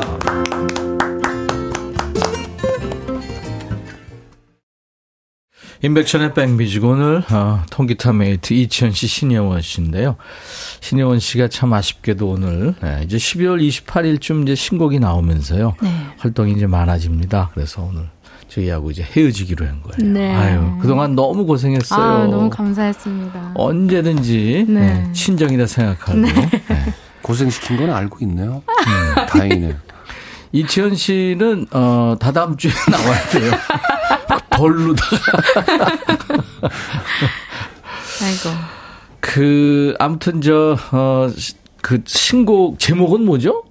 임백천의 백뮤직 오늘 어, 통기타 mate 이치현 씨, 신예원 씨인데요. 신예원 씨가 참 아쉽게도 오늘 네, 이제 12월 28일쯤 이제 신곡이 나오면서요. 네. 활동이 이제 많아집니다. 그래서 오늘 저희하고 이제 헤어지기로 한 거예요. 네. 아유, 그동안 너무 고생했어요. 아, 너무 감사했습니다. 언제든지 네. 네, 친정이다 생각하고. 네. 고생시킨 건 알고 있네요. 음, 다행이네요. 이치현 씨는 어 다다음 주에 나와야 돼요. 벌루다가. 아이고. 그 아무튼 저어그 신곡 제목은 뭐죠?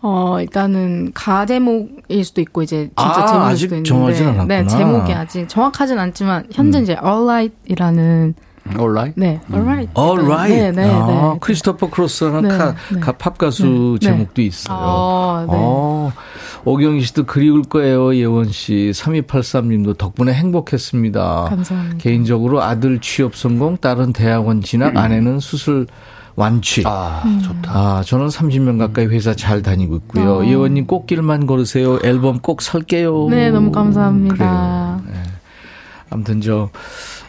어, 일단은 가 제목일 수도 있고 이제 진짜 아, 제목일 수도 있는데 정하진 않았구나. 네, 제목이 아직 정확하진 않지만 현재 음. 이제 Alright이라는 Alright? 네, Alright. Alright. 네, 네, 아, 네. 크리스토퍼 크로스라는 네, 카, 네. 가, 팝 가수 네, 제목도 네. 있어요. 아, 네. 어, 오경희 씨도 그리울 거예요, 예원 씨. 3283님도 덕분에 행복했습니다. 감사합니다. 개인적으로 아들 취업 성공, 딸은 대학원 진학, 아내는 수술 완취. 아, 좋다. 아, 저는 30년 가까이 회사 잘 다니고 있고요. 어. 예원님 꽃길만 걸으세요. 앨범 꼭 살게요. 네, 너무 감사합니다. 네. 아무튼 저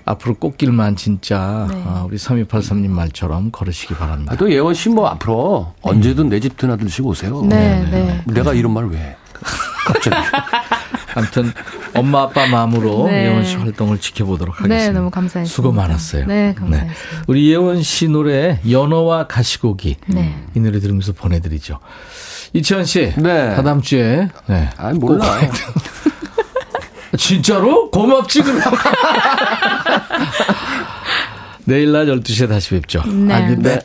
앞으로 꽃길만 진짜 네. 아, 우리 3283님 말처럼 걸으시기 바랍니다. 아, 또 예원 씨 뭐 앞으로 네. 언제든 내 집 드나들시고 오세요. 네, 네. 네. 내가 이런 말 왜? 해? 갑자기. 아무튼 엄마 아빠 마음으로 네. 예원 씨 활동을 지켜보도록 네, 하겠습니다. 네, 너무 감사했습니다. 수고 많았어요. 네, 감사했습니다. 네. 우리 예원 씨 노래 연어와 가시고기 네. 이 노래 들으면서 보내드리죠. 이치현 씨, 네. 다다음 주에 네. 아 몰라. 진짜로? 고맙지 그럼. 내일 낮 12시에 다시 뵙죠. 네. 아, 네.